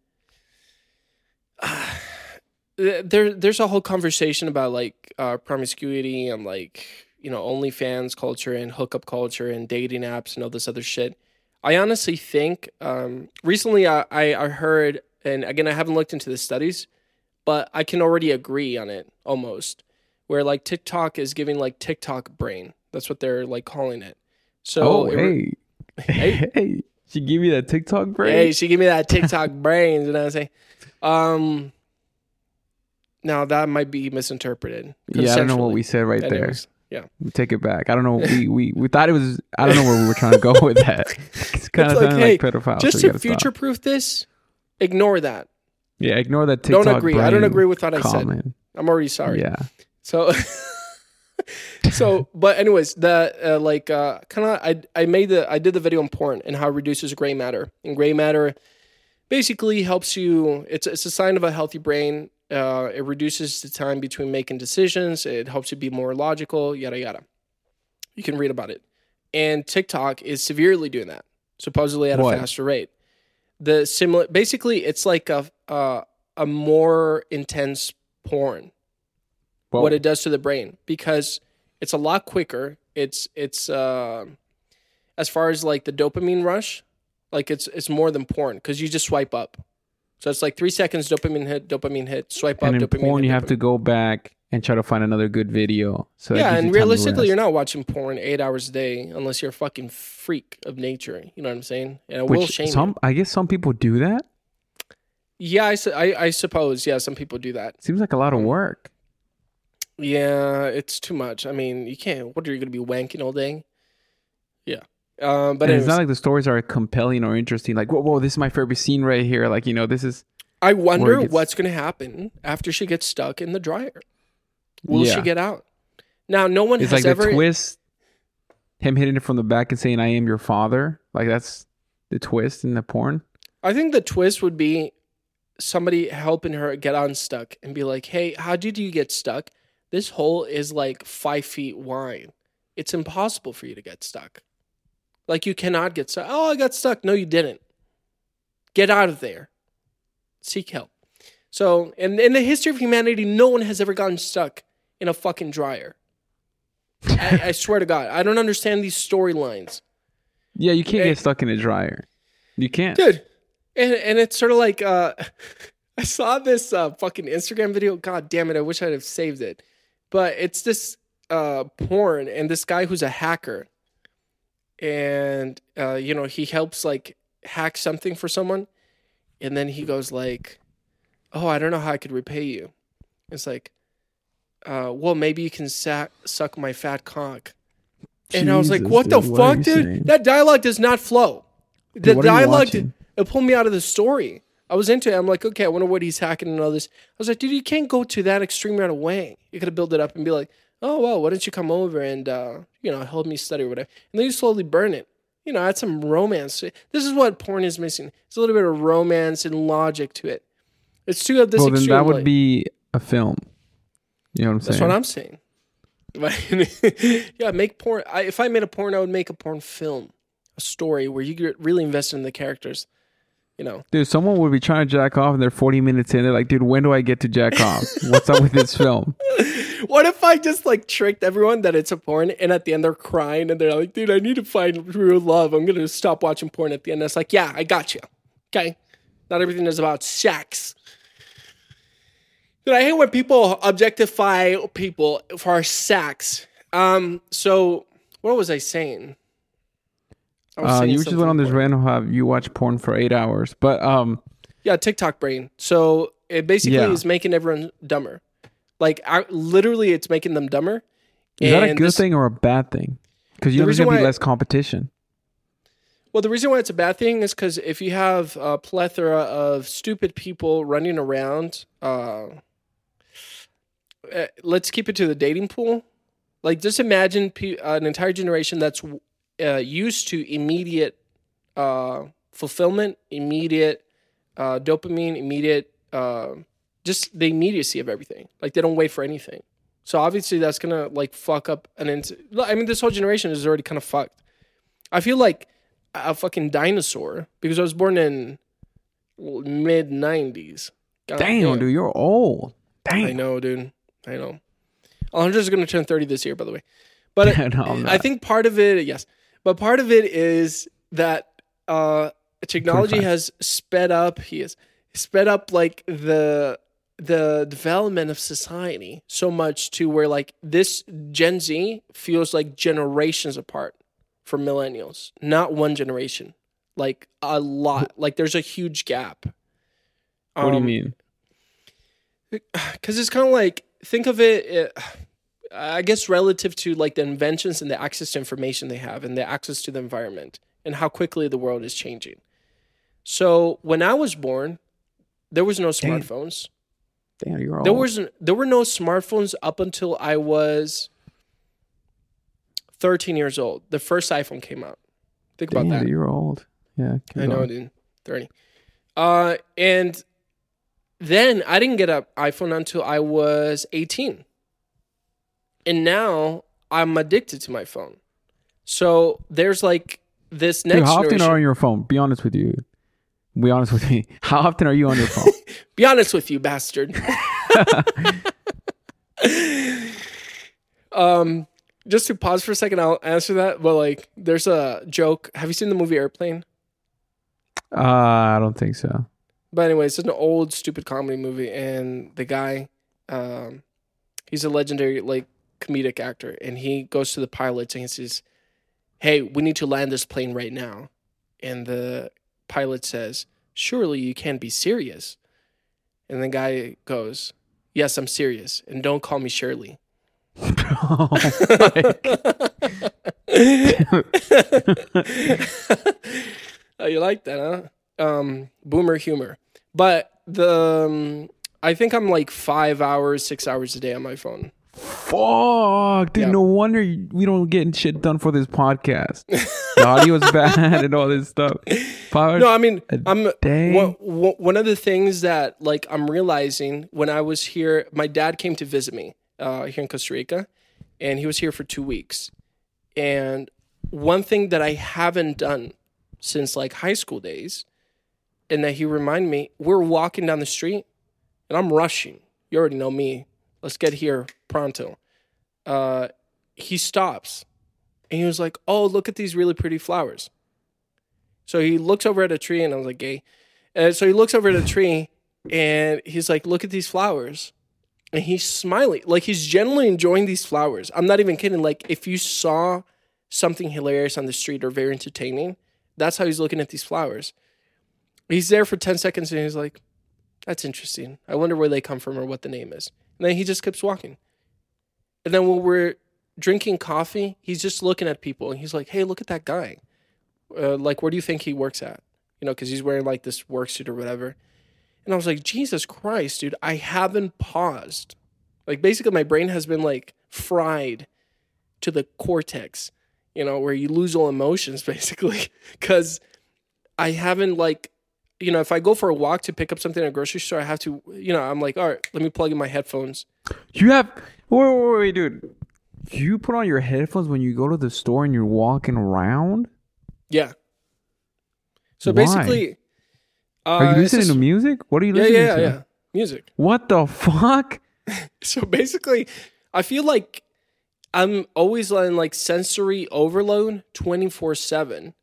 there there's a whole conversation about like uh, promiscuity and like you know OnlyFans culture and hookup culture and dating apps and all this other shit. I honestly think um, recently I, I heard and again I haven't looked into the studies, but I can already agree on it almost where like TikTok is giving like TikTok brain. That's what they're like calling it. So oh, it re- hey. Hey. hey. She give me that TikTok brain. Hey, she gave me that TikTok brains, you know what I'm saying? Um, now that might be misinterpreted. yeah, I don't know what we said right Anyways, yeah. there. Take it back. I don't know. We, we we thought it was. I don't know where we were trying to go with that. It's kind It's of like, hey, like pedophile. Just so to future proof this, ignore that. Yeah, ignore that TikTok. Don't agree. I don't agree with what I said. comment. I'm already sorry. Yeah. So, so, but anyways, the uh, like uh, kind of I I made the I did the video on porn and how it reduces gray matter. And gray matter basically helps you. It's it's a sign of a healthy brain. Uh, it reduces the time between making decisions. It helps you be more logical. Yada yada. You can read about it. And TikTok is severely doing that, supposedly at What? a faster rate. The similar, basically, it's like a uh, a more intense porn Well, what it does to the brain because it's a lot quicker. It's it's uh, as far as like the dopamine rush, like it's it's more than porn because you just swipe up. So it's like three seconds dopamine hit, dopamine hit, swipe up, and in dopamine porn, hit, you have dopamine- to go back and try to find another good video. So yeah, and realistically, you're not watching porn eight hours a day unless you're a fucking freak of nature. You know what I'm saying? And it will Which shame some, you. I guess, some people do that. Yeah, I, I I suppose. Yeah, some people do that. Seems like a lot of work. Yeah, it's too much. I mean, you can't. What are you going to be wanking all day? Yeah. Um, but and it's not like the stories are compelling or interesting. Like, whoa, whoa, this is my favorite scene right here. Like, you know, this is. I wonder gets- what's going to happen after she gets stuck in the dryer. Will Yeah. she get out? Now, no one It's has like ever. the twist. Him hitting it from the back and saying, "I am your father." Like that's the twist in the porn. I think the twist would be somebody helping her get unstuck and be like, "Hey, how did you get stuck? This hole is like five feet wide. It's impossible for you to get stuck. Like you cannot get stuck. Oh, I got stuck. No, you didn't. Get out of there. Seek help." So, in in the history of humanity, no one has ever gotten stuck in a fucking dryer. I, I swear to God, I don't understand these storylines. Yeah, you can't Hey. get stuck in a dryer. You can't. dude and and it's sort of like uh i saw this uh fucking instagram video god damn it i wish i'd have saved it but it's this uh porn and this guy who's a hacker. And uh you know he helps like hack something for someone. And then he goes like oh i don't know how i could repay you. It's like uh well maybe you can sa- suck my fat cock. And i was like Jesus, what the what fuck dude? saying? that dialogue does not flow. The Dude, what are you dialogue did, it pulled me out of the story. I was into it. I'm like, okay, I wonder what he's hacking and all this. I was like, dude, you can't go to that extreme right away. You gotta build it up and be like, oh well, why don't you come over and uh, you know help me study or whatever, and then you slowly burn it. You know, add some romance. This is what porn is missing. It's a little bit of romance and logic to it. It's too of this well, then that would like- be a film. You know what I'm That's saying? That's what I'm saying. Yeah, make porn. I, if I made a porn, I would make a porn film, a story where you get really invested in the characters. You know, Dude, someone would be trying to jack off and they're 40 minutes in. They're like, dude, when do I get to jack off? What's up with this film? what if I just like tricked everyone that it's a porn, and at the end they're crying and they're like, "Dude, I need to find real love. I'm gonna stop watching porn." At the end, it's like, "Yeah, I got you." Okay, not everything is about sex. Dude, I hate when people objectify people for sex. Um, so what was I saying? Uh, you just went on this random have you watch porn for eight hours. But um, Yeah, TikTok brain. So it basically Yeah. is making everyone dumber. Like, I, literally, it's making them dumber. is that a good this- thing or a bad thing? Because you The know there's going to be less competition. Well, the reason why it's a bad thing is because if you have a plethora of stupid people running around, uh, uh, let's keep it to the dating pool. Like, just imagine pe- an entire generation that's uh, used to immediate uh, fulfillment, immediate uh, dopamine, immediate, uh, just the immediacy of everything. Like, they don't wait for anything. So obviously, that's gonna like fuck up an. I mean, this whole generation is already kind of fucked. I feel like a fucking dinosaur because I was born in mid '90s. God Damn, dude, you're old. Damn. I know, dude. I know. Alejandro's going to turn 30 this year, by the way. But No, I think part of it, yes, but part of it is that uh, technology 25. has sped up. He has sped up like the the development of society so much to where like this Gen Z feels like generations apart from millennials, not one generation, like a lot. Like there's a huge gap. what do you Um, mean? because it's kind of like think of it uh, i guess relative to like the inventions and the access to information they have and the access to the environment and how quickly the world is changing so when i was born there was no smartphones Damn, you're old. there was there were no smartphones up until i was 13 years old the first iphone came out think Damn, about that you're old. Yeah. I know, dude. 30. Uh, and then I didn't get an iPhone until I was 18. And now I'm addicted to my phone. So there's like this Dude, next how often generation. are you on your phone? Be honest with you. Be honest with me. How often are you on your phone? Be honest with you, bastard. um, just to pause for a second, I'll answer that. But like, there's a joke. Have you seen the movie Airplane? uh, I don't think so. But anyway, it's an old stupid comedy movie, and the guy, um, he's a legendary like comedic actor, and he goes to the pilots and he says, "Hey, we need to land this plane right now," and the pilot says, "Surely you can't be serious," and the guy goes, "Yes, I'm serious, and don't call me Shirley." Oh oh, you like that, huh? Um, boomer humor. But the um, I think I'm like five hours, six hours a day on my phone. Fuck, dude. Yeah. No wonder we don't get shit done for this podcast. the audio's bad and all this stuff. Five No, I mean, I'm one one of the things that like I'm realizing when I was here. My dad came to visit me uh, here in Costa Rica, and he was here for two weeks. And one thing that I haven't done since like high school days, and that he reminded me, we're walking down the street, and I'm rushing. You already know me. Let's get here pronto. Uh, he stops, and he was like, "Oh, look at these really pretty flowers." So he looks over at a tree, and I was like, "Gay." And so he looks over at a tree, and he's like, "Look at these flowers," and he's smiling, like he's genuinely enjoying these flowers. I'm not even kidding. Like if you saw something hilarious on the street or very entertaining, that's how he's looking at these flowers. He's there for ten seconds, and he's like, "That's interesting. I wonder where they come from or what the name is." And then he just keeps walking. And then when we're drinking coffee, he's just looking at people, and he's like, "Hey, look at that guy." uh, like where do you think he works at you know because he's wearing like this work suit or whatever and i was like jesus christ dude i haven't paused like basically my brain has been like fried to the cortex you know where you lose all emotions basically because i haven't like you know if i go for a walk to pick up something at a grocery store i have to you know i'm like all right let me plug in my headphones You have wait, wait, wait, dude. You put on your headphones when you go to the store and you're walking around. yeah so Why? basically uh, Are you listening just- to music? What are you yeah listening yeah to? yeah music What the fuck? so basically i feel like i'm always on like sensory overload 24-7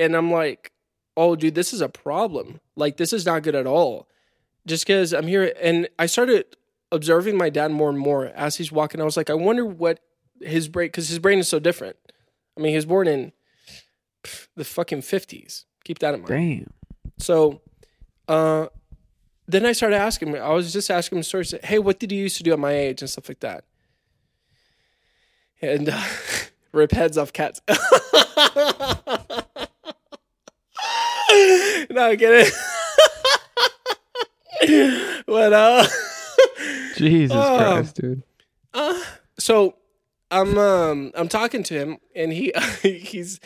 and i'm like oh dude this is a problem like this is not good at all just because i'm here and i started observing my dad more and more as he's walking i was like i wonder what his brain because his brain is so different i mean he was born in pff, the fucking 50s keep that in mind Damn. so, uh, then I started asking him. I was just asking him stories. Hey, what did you used to do at my age and stuff like that? And uh, rip heads off cats. no, I get it. but uh, Jesus Oh. Christ, dude. uh, so I'm um I'm talking to him and he he's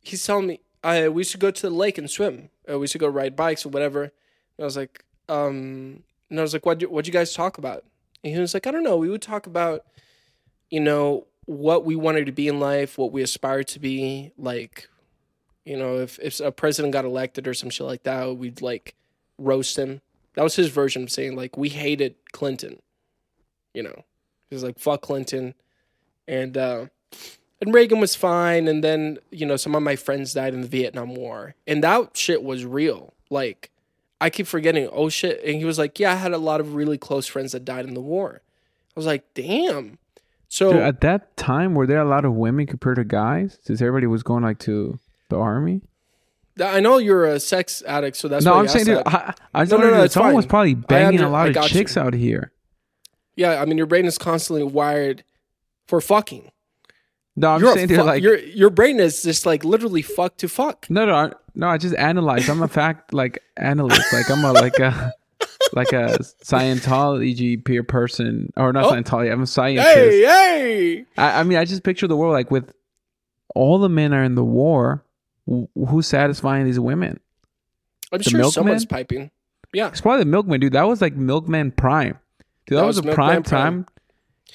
he's telling me uh, we should go to the lake and swim. Uh, we should go ride bikes or whatever. And I was like, um, and I was like, what what'd you guys talk about? And he was like, I don't know. We would talk about, you know, what we wanted to be in life, what we aspired to be. Like, you know, if if a president got elected or some shit like that, we'd like roast him. That was his version of saying like we hated Clinton. You know, he was like fuck Clinton, and uh, and Reagan was fine, and then you know some of my friends died in the Vietnam War, and that shit was real. Like I keep forgetting. Oh shit! And he was like, "Yeah, I had a lot of really close friends that died in the war." I was like, "Damn." So Dude, at that time, were there a lot of women compared to guys? Since everybody was going like to the army. I know you're a sex addict, so that's no, why I'm saying, dude, that. I, I No, no, no, someone was probably banging under- a lot of chicks you. out here. Yeah, I mean your brain is constantly wired for fucking. No, I'm you're saying, dude, like, your your brain is just like literally fuck to fuck. no, no, I, no. I just analyze. I'm a fact like analyst. Like I'm a like a like a Scientology peer person, or not Oh. Scientology. I'm a scientist. Hey, hey! I, I mean, I just picture the world like with all the men are in the war. Wh- Who's satisfying these women? I'm The sure milkman? someone's piping. Yeah, It's probably the milkman, dude. That was like milkman prime. Dude, that, That was, was a prime prime. time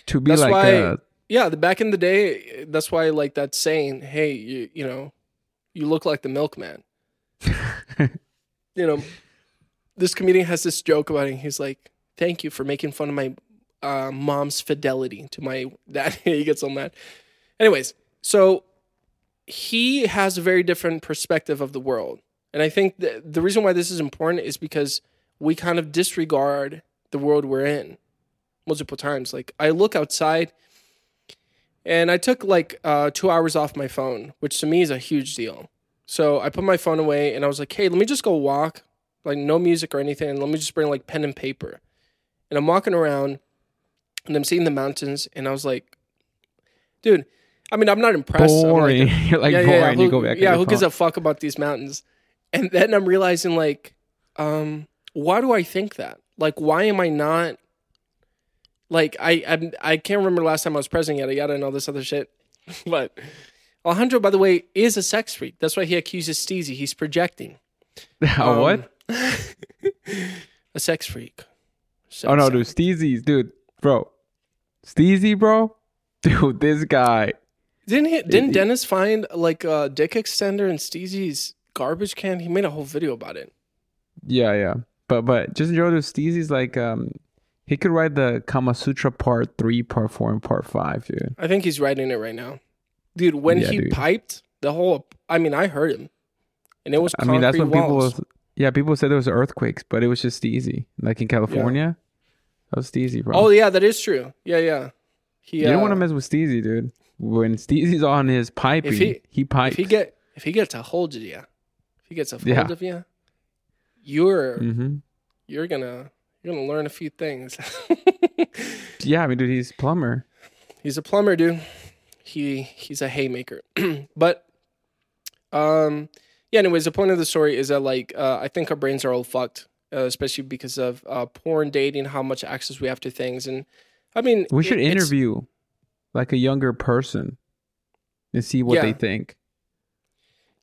to be That's like why- uh, yeah. The back in the day, that's why like that saying, "Hey, you you know, you look like the milkman." you know, this comedian has this joke about it. He's like, "Thank you for making fun of my uh, mom's fidelity to my dad." he gets all mad. Anyways, so he has a very different perspective of the world, and I think the reason why this is important is because we kind of disregard the world we're in multiple times. Like I look outside. And I took like uh, two hours off my phone, which to me is a huge deal. So I put my phone away and I was like, hey, let me just go walk, like no music or anything. And let me just bring like pen and paper. And I'm walking around and I'm seeing the mountains. And I was like, dude, I mean, I'm not impressed. I'm like, boring. You're like yeah, boring. yeah, you who, go back. yeah, who gives a fuck about these mountains? And then I'm realizing, like, um, why do I think that? Like, why am I not? Like, I I'm, I can't remember the last time I was president yada yada and all this other shit. but Alejandro, by the way, is a sex freak. That's why he accuses Steezy. He's projecting. A what? Um, a sex freak. Oh no, Sex- dude, Steezy's dude, bro, Steezy, bro, dude, this guy. Didn't he, didn't Dennis find like a dick extender in Steezy's garbage can? He made a whole video about it. Yeah, yeah, but but just enjoy those Steezy's like um, he could write the Kama Sutra part three, part four, and part five, dude. I think he's writing it right now. Dude, when Yeah, he dude. piped, the whole I mean, I heard him. And it was I mean, that's when concrete people yeah, people said there was earthquakes, but it was just Steezy, like in California. That was Steezy, bro. Oh yeah, that is true. Yeah, yeah. He you don't uh, want to mess with Steezy, dude. When Steezy's on his piping, he- he, pipes. if he get if he gets a hold of you, if he gets a hold Yeah. of you, you're hmm you're gonna you're gonna learn a few things. Yeah, I mean, dude, he's plumber. he's a plumber, dude. He he's a haymaker. but um yeah, anyways, the point of the story is that like uh, I think our brains are all fucked, uh, especially because of uh, porn, dating, how much access we have to things, and I mean, We should it- interview like a younger person and see what Yeah. they think.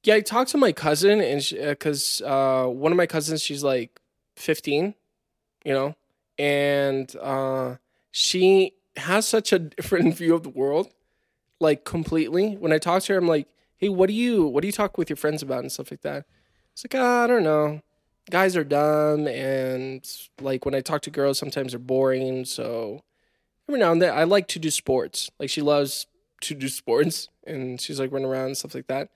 Yeah, I talked to my cousin, and because uh, one of my cousins, she's like fifteen, you know, and uh, she has such a different view of the world, like completely. When I talk to her, I'm like, "Hey, what do you what do you talk with your friends about and stuff like that?" It's like, "Ah, I don't know. Guys are dumb, and like when I talk to girls, sometimes they're boring. So every now and then, I like to do sports. Like she loves to do sports, and she's like running around and stuff like that."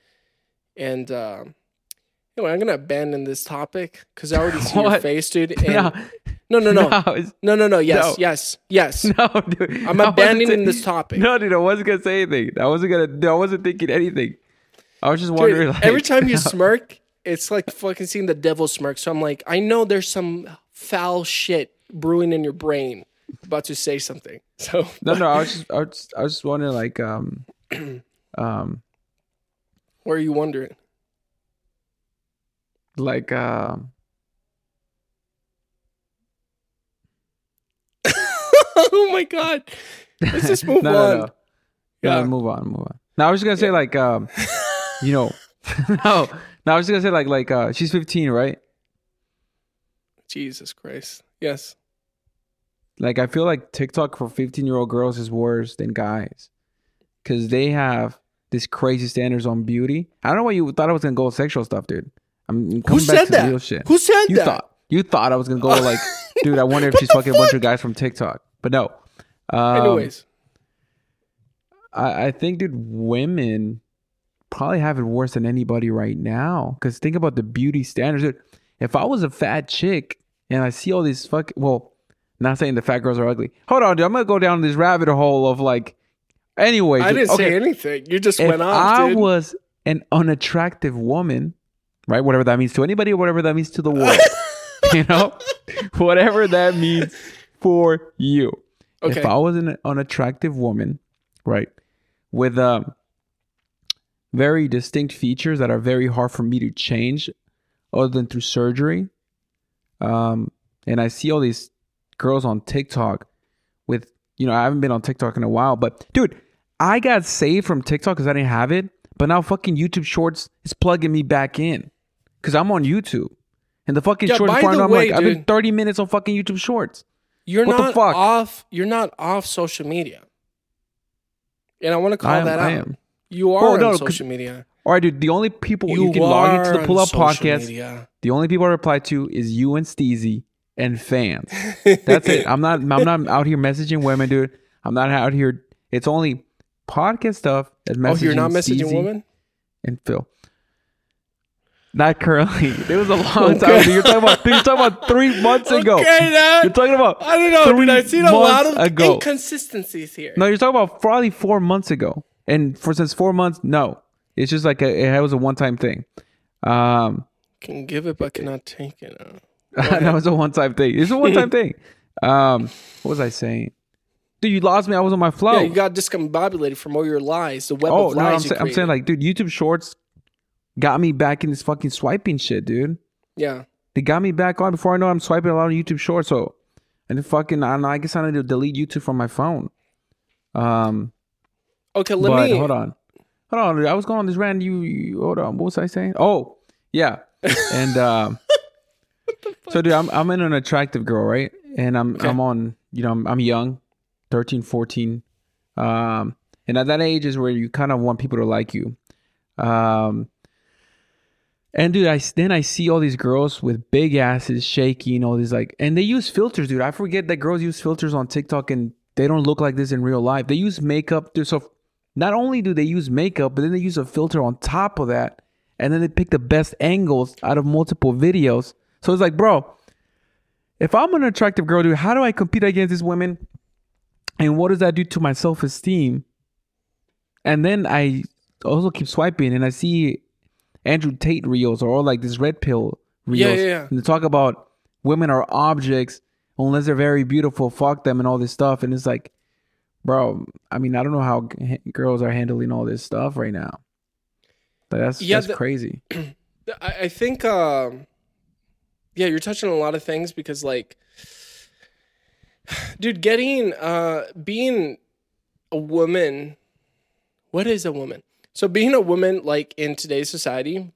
And uh, anyway, I'm gonna abandon this topic because I already see your face, dude. And no, no, no, no, no, no, no, no. Yes, No. yes, yes. no, dude. I'm abandoning this topic. No, dude, I wasn't gonna say anything. I wasn't gonna. I wasn't thinking anything. I was just Dude, wondering. like, every time you smirk, it's like fucking seeing the devil smirk. So I'm like, I know there's some foul shit brewing in your brain about to say something. So no, no, I was just, I was, just, I was just wondering, like, um, um, what are you wondering? like, um, oh my god. Let's just move no, on. No, no. Yeah. No, move on, move on. Now I was just gonna say, like, um, you know, no, no, I was just gonna say, like, like, uh, she's 15, right? Jesus Christ. Yes. Like I feel like TikTok for 15 year old girls is worse than guys because they have this crazy standards on beauty. I don't know why you thought I was gonna go with sexual stuff, dude. I'm Who coming back said to that? real shit. Who said you that? thought you thought I was gonna go like, dude. I wonder if she's fucking a bunch of guys from TikTok, but no. Um, Anyways. I, I think, dude, women probably have it worse than anybody right now. Because think about the beauty standards. Dude, if I was a fat chick and I see all these fucking, well, not saying the fat girls are ugly. Hold on, dude. I'm gonna go down this rabbit hole of like. Anyway, I didn't okay, say anything. You just went off, I dude. was an unattractive woman, right? Whatever that means to anybody, or whatever that means to the world, you know, whatever that means for you. okay. If I was an unattractive woman, right, with um, very distinct features that are very hard for me to change, other than through surgery, um, and I see all these girls on TikTok with, you know, I haven't been on TikTok in a while, but dude, I got saved from TikTok because I didn't have it, but now fucking YouTube Shorts is plugging me back in because I'm on YouTube. And the fucking Yeah, short by the way, like, I've been 30 minutes on fucking YouTube Shorts. You're What the not fuck? off. You're not off social media, and I want to call am, that I out. am. You are Oh, on social media. All right, dude. The only people you, You, can log into the Pull Up Podcast. media. The only people I reply to is you and Steezy and fans. That's it. I'm not. I'm not out here messaging women, dude. I'm not out here. It's only podcast stuff. That's Oh, messaging you're not messaging women? and Phil. Not currently. It was a long time. Okay. ago. You're talking about. You're talking about three months ago. Okay. You're talking about. I don't know, three dude. I've seen a lot of ago. inconsistencies here. No, you're talking about probably four months ago. And for since four months, no, it's just like a, it was a one time thing. Um, Can give it, but cannot take it. that was a one time thing. It's a one time thing. Um, what was I saying? Dude, you lost me. I was on my flow. Yeah, you got discombobulated from all your lies. The web oh of no, lies I'm, you say, I'm saying like, dude, YouTube Shorts got me back in this fucking swiping shit, dude. yeah. They got me back on before I know I'm swiping a lot of YouTube Shorts. So, and fucking, I know. I guess I need to delete YouTube from my phone. Um, Okay, let but me. hold on, hold on. dude. I was going on this rant. You, you hold on. What was I saying? Oh, yeah. And um, so, dude, I'm I'm in an attractive girl, right? And I'm Okay. I'm on. You know, I'm, I'm young, 13, 14. Um, and at that age is where you kind of want people to like you. Um, and dude, I then I see all these girls with big asses shaking, all these like, and they use filters, dude. I forget that girls use filters on TikTok and they don't look like this in real life. They use makeup, dude. So not only do they use makeup, but then they use a filter on top of that, and then they pick the best angles out of multiple videos. So it's like, bro, if I'm an attractive girl, dude, how do I compete against these women? And what does that do to my self esteem? And then I also keep swiping and I see Andrew Tate reels or all like this red pill reels. Yeah, yeah, yeah. And they talk about women are objects unless they're very beautiful, fuck them and all this stuff. And it's like, bro, I mean, I don't know how g- girls are handling all this stuff right now. But that's Yeah, that's the- crazy. I, I think, um, yeah, you're touching on a lot of things because, like, dude, getting, uh, being a woman, what is a woman? So, being a woman, like, in today's society,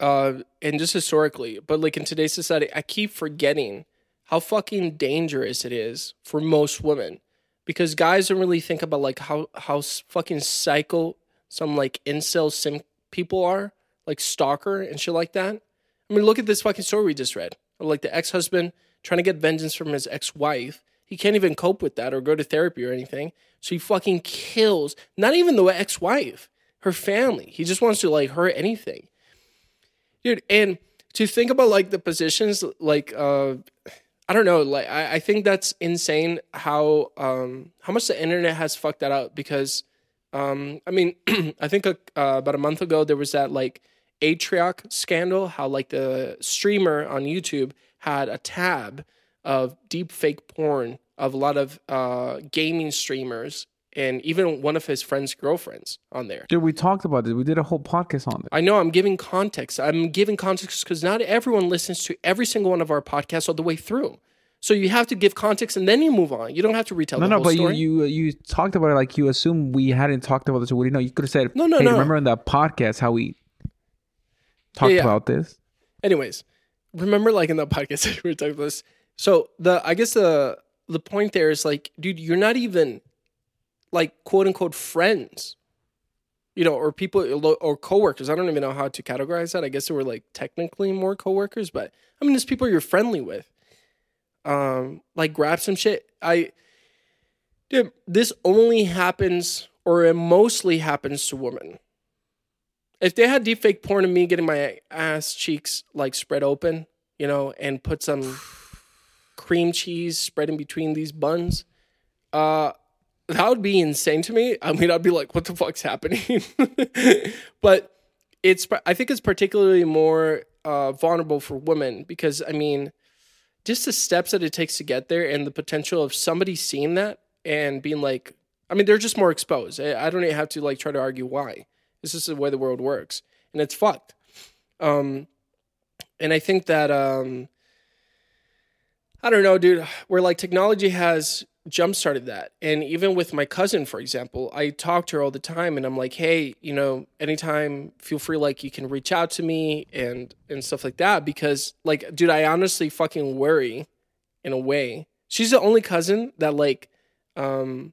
uh, and just historically, but like in today's society, I keep forgetting how fucking dangerous it is for most women because guys don't really think about like how how fucking psycho some like incel sim people are, like stalker and shit like that. I mean, look at this fucking story we just read. Like the ex husband trying to get vengeance from his ex wife. He can't even cope with that or go to therapy or anything. So he fucking kills not even the ex wife, her family. He just wants to like hurt anything. Dude, and to think about like the positions, like uh I don't know, like I, I think that's insane how um how much the internet has fucked that up because um I mean I think uh, about a month ago there was that like Atrioc scandal, how like the streamer on YouTube had a tab of deep fake porn of a lot of uh gaming streamers and even one of his friends' girlfriends on there. Dude, we talked about it. We did a whole podcast on it. I know I'm giving context. I'm giving context because not everyone listens to every single one of our podcasts all the way through. So you have to give context and then you move on. You don't have to retell No, the no, whole but story. you you you talked about it like you assume we hadn't talked about this. Or what do you know? You could have said, No, no, hey, no. Remember in that podcast how we talked yeah. about this? Anyways, remember like in the podcast we were talking about this. So the I guess the the point there is like, dude, you're not even like quote unquote friends. You know, or people or coworkers. I don't even know how to categorize that. I guess they were like technically more coworkers, but I mean, there's people you're friendly with. Um, like grab some shit. I, dude, this only happens or it mostly happens to women. If they had deepfake porn of me getting my ass cheeks like spread open, you know, and put some cream cheese spread in between these buns, uh, that would be insane to me. I mean, I'd be like, what the fuck's happening? but it's, I think it's particularly more uh, vulnerable for women because, I mean, just the steps that it takes to get there and the potential of somebody seeing that and being like, I mean, they're just more exposed. I I don't even have to like try to argue why. This is the way the world works, and it's fucked. Um, and I think that um, I don't know, dude. Where like technology has jump started that, and even with my cousin, for example, I talk to her all the time, and I'm like, hey, you know, anytime, feel free, like you can reach out to me and and stuff like that, because like, dude, I honestly fucking worry, in a way. She's the only cousin that like, um,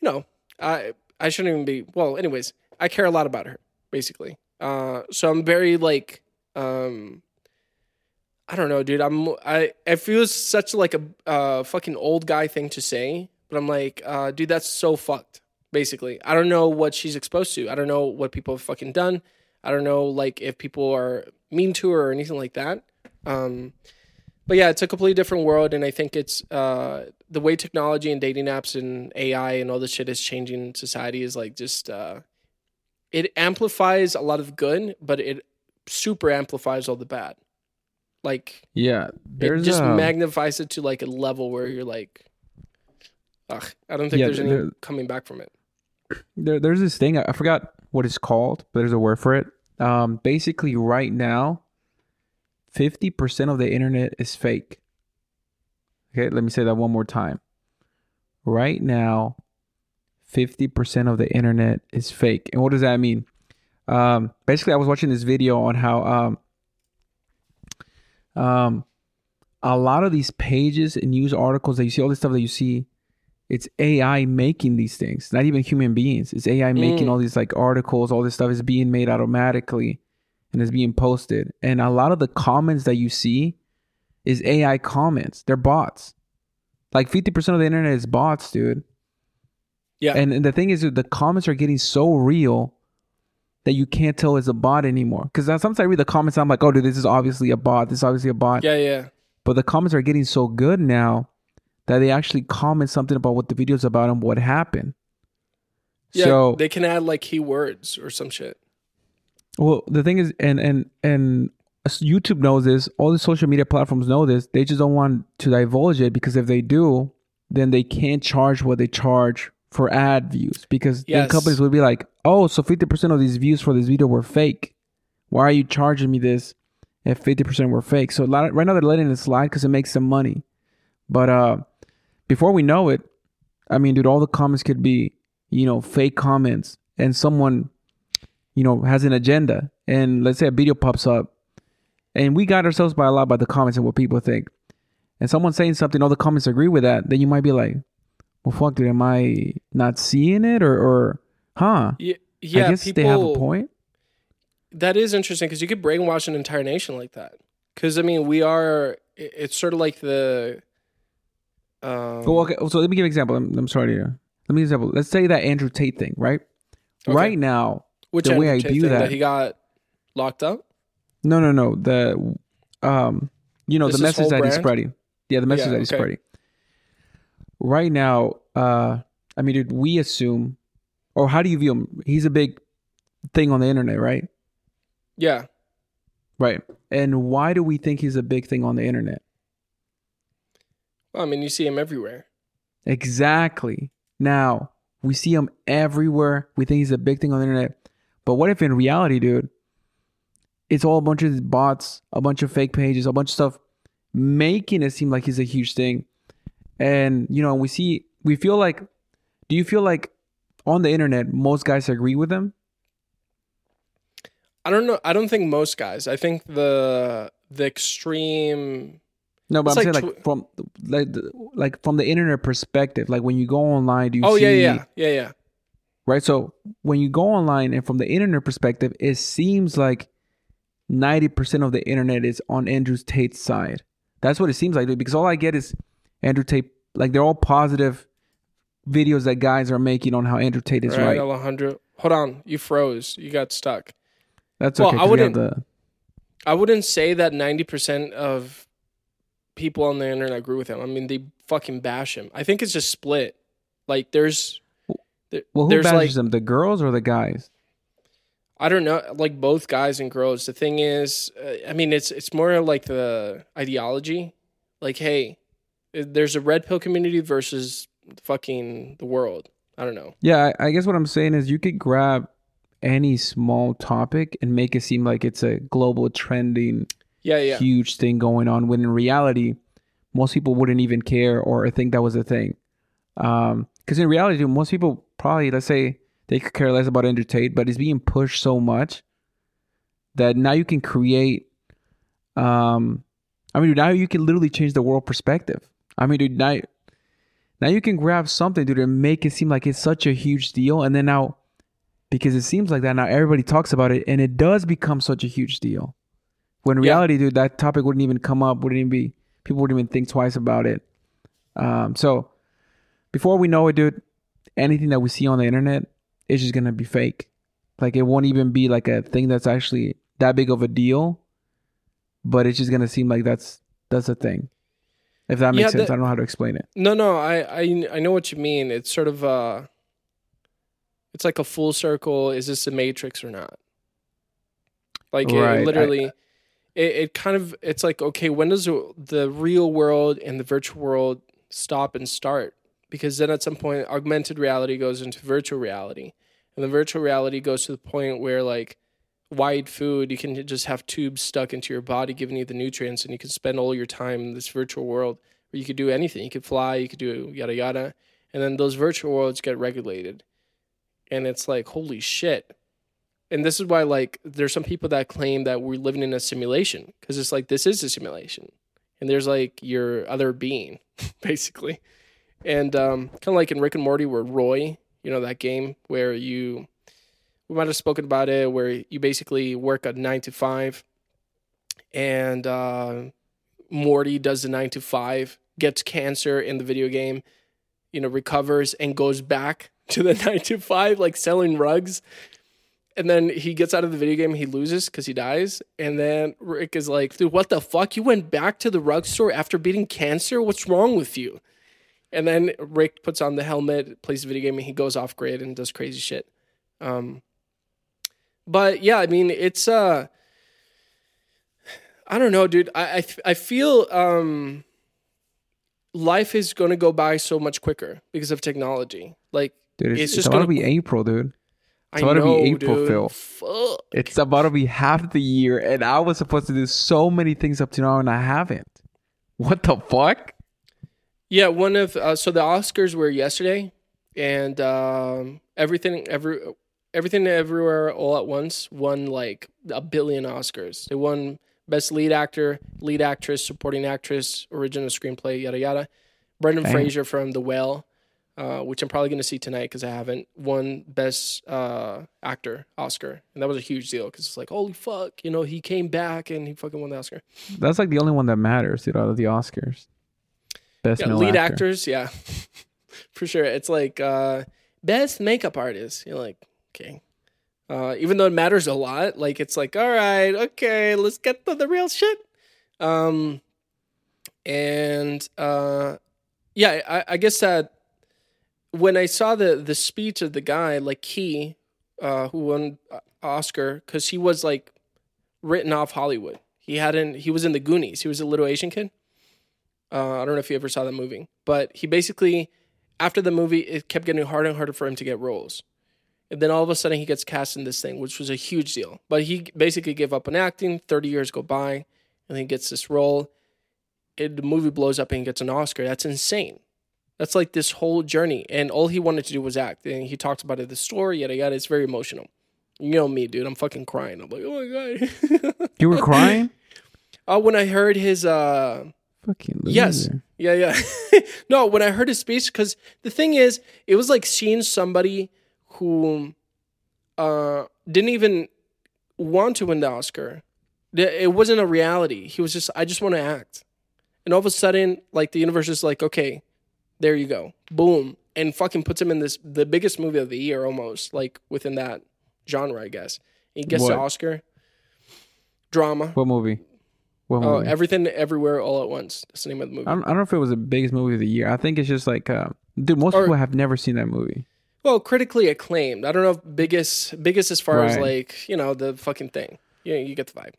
you know, I I shouldn't even be. Well, anyways, I care a lot about her, basically. Uh, so I'm very like, um, I don't know, dude. I'm I it feels such like a uh, fucking old guy thing to say, but I'm like, uh, dude, that's so fucked. Basically, I don't know what she's exposed to. I don't know what people have fucking done. I don't know like if people are mean to her or anything like that. Um, but yeah, it's a completely different world, and I think it's uh, the way technology and dating apps and AI and all this shit is changing society is like just uh, it amplifies a lot of good, but it super amplifies all the bad. Like Yeah, it just um, magnifies it to like a level where you're like, ugh, I don't think Yeah, there's any there- coming back from it. there, there's this thing I I forgot what it's called, but there's a word for it. Um, basically, right now, fifty percent of the internet is fake. Okay, let me say that one more time. Right now, fifty percent of the internet is fake, and what does that mean? Um, basically, I was watching this video on how um, um, a lot of these pages and news articles that you see, all this stuff that you see, it's AI making these things, not even human beings. It's AI making Mm. all these like articles, all this stuff is being made automatically and is being posted. And a lot of the comments that you see is AI comments. They're bots. Like 50% of the internet is bots, dude. Yeah. And, and the thing is, the comments are getting so real that you can't tell it's a bot anymore. Because sometimes I read the comments, I'm like, oh, dude, this is obviously a bot. This is obviously a bot. Yeah, yeah, But the comments are getting so good now that they actually comment something about what the video's about and what happened. yeah. so they can add like keywords or some shit. well, the thing is, and and and YouTube knows this. All the social media platforms know this. They just don't want to divulge it because if they do, then they can't charge what they charge for ad views because then companies would be like, "Oh, so fifty percent of these views for this video were fake. Why are you charging me this if fifty percent were fake?" So a lot- right now they're letting it slide because it makes some money. But uh, before we know it, I mean, dude, all the comments could be, you know, fake comments, and someone, you know, has an agenda. And let's say a video pops up, and we got ourselves by a lot by the comments and what people think. And someone saying something, all the comments agree with that, then you might be like, well, fuck, am I not seeing it, or, or huh? Yeah, yeah. I guess people, they have a point. That is interesting because you could brainwash an entire nation like that. Because I mean, we are. It's sort of like the. Um, Well, okay. So let me give an example. I'm, I'm sorry to. Let me give an example. Let's say that Andrew Tate thing, right? Okay. Right now, which the way Andrew I Tate view thing, that- he got locked up. No, no, no. The um, you know, This the message that he's spreading. Yeah, the message Yeah, that he's okay. spreading. Right now, uh, I mean, did we assume, or how do you view him? He's a big thing on the internet, right? Yeah, Right. And why do we think he's a big thing on the internet? well, I mean, you see him everywhere. Exactly. Now we see him everywhere. We think he's a big thing on the internet. But what if in reality, dude, it's all a bunch of bots, a bunch of fake pages, a bunch of stuff making it seem like he's a huge thing. And you know, we see we feel like do you feel like on the internet most guys agree with them I don't know. I don't think most guys. I think the the extreme. No, but I'm like saying like from like the- like from the internet perspective, like when you go online, do you Oh see yeah, yeah, yeah, yeah. right? So when you go online and from the internet perspective, it seems like 90% of the internet is on Andrew Tate's side. That's what it seems like because all I get is Andrew Tate, like they're all positive videos that guys are making on how Andrew Tate is right, right. Alejandro. Hold on, you froze. You got stuck. That's Well, okay. I 'cause we have wouldn't- the- I wouldn't say that 90% of people on the internet agree with him. I mean, they fucking bash him. I think it's just split. Like, there's, there- well, who there's bashes like, them? The girls or the guys? I don't know, like both guys and girls. The thing is, uh, I mean, it's it's more like the ideology. Like, hey, there's a red pill community versus fucking the world. I don't know. Yeah, I, guess what I'm saying is you could grab any small topic and make it seem like it's a global trending Yeah, yeah. huge thing going on when in reality most people wouldn't even care or think that was a thing um because in reality most people probably let's say they could care less about Andrew Tate but it's being pushed so much that now you can create um I mean now you can literally change the world perspective I mean dude now now you can grab something dude and make it seem like it's such a huge deal and then now because it seems like that now everybody talks about it and it does become such a huge deal when in Yeah. reality, dude, that topic wouldn't even come up, wouldn't even be people wouldn't even think twice about it. Um, so before we know it, dude, anything that we see on the internet is just gonna be fake. Like it won't even be like a thing that's actually that big of a deal, but it's just gonna seem like that's that's a thing. If that makes Yeah, sense, the- I don't know how to explain it. No, no, I, I, I know what you mean. It's sort of uh it's like a full circle. Is this a matrix or not? Like it- Right, I- literally, it, it kind of it's like okay, when does the real world and the virtual world stop and start? Because then at some point, augmented reality goes into virtual reality, and the virtual reality goes to the point where like wide food, you can just have tubes stuck into your body, giving you the nutrients, and you can spend all your time in this virtual world where you could do anything. You could fly, you could do yada yada, and then those virtual worlds get regulated, and it's like holy shit. And this is why like there's some people that claim that we're living in a simulation because it's like this is a simulation, and there's like your other being, basically, and um, kind of like in Rick and Morty where Roy, you know that game where you we might have spoken about it where you basically work a nine to five and uh, morty does the nine to five gets cancer in the video game you know recovers and goes back to the nine to five like selling rugs. And then he gets out of the video game he loses because he dies. And then rick is like dude what the fuck? You went back to the rug store after beating cancer? What's wrong with you? And then rick puts on the helmet plays the video game and he goes off grid and does crazy shit. Um, but yeah, I mean, it's uh, I don't know, dude. I I, I feel um, life is going to go by so much quicker because of technology. Like Dude, it's, It's just gonna- be April, dude. It's I about to be know, April, dude. Phil. Fuck. It's about to be half the year, and I was supposed to do so many things up to now, and I haven't. What the fuck? Yeah, one of uh, so the Oscars were yesterday, and um, everything every everything everywhere all at once won like a billion Oscars. They won best lead actor, lead actress, supporting actress, original screenplay, yada yada. Brendan Damn. Fraser from The Whale, uh, which I'm probably going to see tonight because I haven't won best uh, actor Oscar, and that was a huge deal because it's like holy fuck, you know he came back and he fucking won the Oscar. That's like the only one that matters, dude, out of the Oscars. Best yeah, lead actor. actors, yeah, for sure. It's like uh, best makeup artist. You're like, okay, uh, even though it matters a lot, like it's like, all right, okay, let's get to the real shit. Um, and uh, yeah, I, I guess that when I saw the the speech of the guy, like Key, uh, who won uh, Oscar, because he was like written off Hollywood. He hadn't. He was in the Goonies. He was a little Asian kid. Uh, I don't know if you ever saw that movie, but he basically, after the movie, it kept getting harder and harder for him to get roles. And then all of a sudden, he gets cast in this thing, which was a huge deal. But he basically gave up on acting. Thirty years go by, and he gets this role. It, the movie blows up and he gets an Oscar. That's insane. That's like this whole journey, and all he wanted to do was act. And he talks about it, the story, yada yada. It's very emotional. You know me, dude. I'm fucking crying. I'm like, oh my god. You were crying? Oh, when I heard his uh Fucking loser. Yes. Yeah, yeah. no, when I heard his speech, because the thing is, it was like seeing somebody who uh, didn't even want to win the Oscar. It wasn't a reality. He was just, I just want to act. And all of a sudden, like the universe is like, okay, There you go. Boom. And fucking puts him in this the biggest movie of the year almost, like within that genre, I guess. He gets What? the Oscar. Drama. What movie? What Oh, movie? everything everywhere all at once. That's the name of the movie. I, don't, I don't know if it was the biggest movie of the year. I think it's just like, uh, dude, most Or- people have never seen that movie. Well, critically acclaimed. I don't know if biggest biggest as far as like, you know, the fucking thing. Yeah, you get the vibe.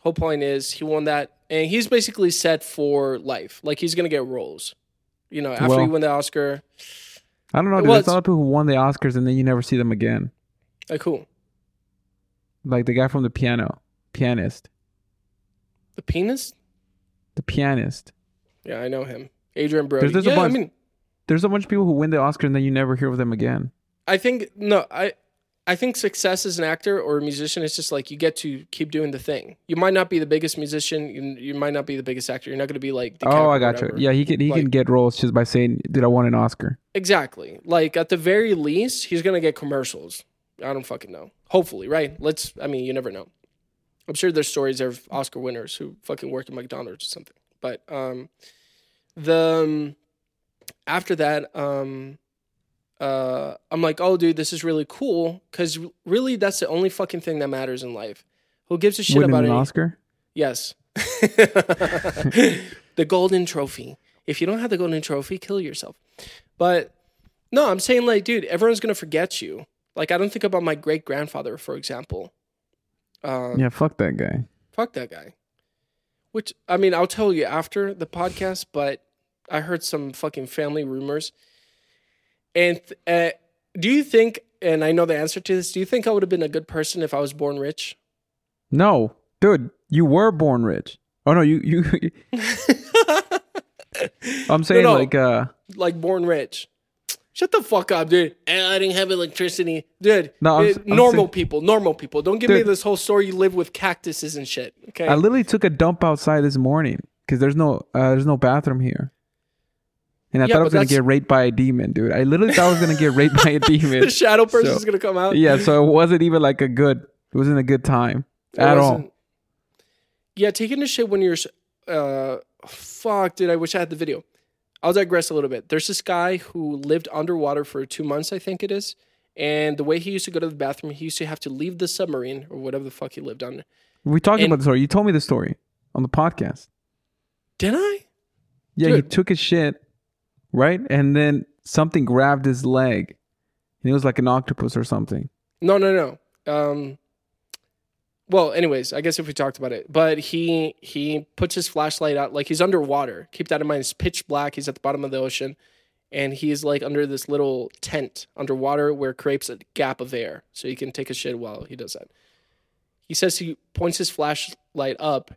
Whole point is he won that and he's basically set for life. Like he's gonna get roles. You know, after Well- he won the Oscar. I don't know. Dude, Well, There's a it's- lot of people who won the Oscars and then you never see them again. Like who? Like the guy from the piano, pianist, The pianist. the pianist. Yeah, I know him. Adrien Brody. there's a yeah, I bunch- mean There's a bunch of people who win the Oscar and then you never hear of them again. I think no, I I think success as an actor or a musician is just like you get to keep doing the thing. You might not be the biggest musician, you, you might not be the biggest actor. You're not going to be like oh, I got you. Yeah, he can he can get roles just by saying, "Did I won an Oscar." Exactly. Like at the very least, he's gonna get commercials. I don't fucking know. Hopefully, right? Let's. I mean, you never know. I'm sure there's stories of Oscar winners who fucking work at McDonald's or something. But um, the um, after that, um, uh, I'm like, oh, dude, this is really cool because really, that's the only fucking thing that matters in life. Who gives a shit Winning about an any? Oscar. Yes. the golden trophy. If you don't have the golden trophy, kill yourself. But no, I'm saying like, dude, everyone's gonna forget you. Like, I don't think about my great grandfather, for example. Um, Yeah, fuck that guy. Fuck that guy. Which I mean, I'll tell you after the podcast, but I heard some fucking family rumors. And uh, do you think? And I know the answer to this. Do you think I would have been a good person if I was born rich? No, dude, you were born rich. Oh no, you you. I'm saying no. like uh like born rich. Shut the fuck up, dude. I didn't have electricity, dude. No, I'm eh, I'm normal saying- people, normal people. Don't give me this whole story. You live with cactuses and shit. Okay. I literally took a dump outside this morning because there's no uh, there's no bathroom here. And I Yeah, thought I was gonna get raped by a demon, dude. I literally thought I was gonna get raped by a demon. the shadow person's So- gonna come out. yeah, so it wasn't even like a good. It wasn't a good time It at all. Yeah, taking a shit when you're. Uh, fuck, dude. I wish I had the video. I'll digress a little bit. There's this guy who lived underwater for two months, I think it is. And the way he used to go to the bathroom, he used to have to leave the submarine or whatever the fuck he lived on. We talked And- about the story. You told me the story on the podcast. Did I? Yeah, he took his shit, right? And then something grabbed his leg. And it was like an octopus or something. No, no, no. Um, well, anyways, I guess if we talked about it, but he he puts his flashlight out like he's underwater. Keep that in mind. It's pitch black. He's at the bottom of the ocean, and he's like under this little tent underwater where creates a gap of air, so he can take a shit while he does that. He says he points his flashlight up,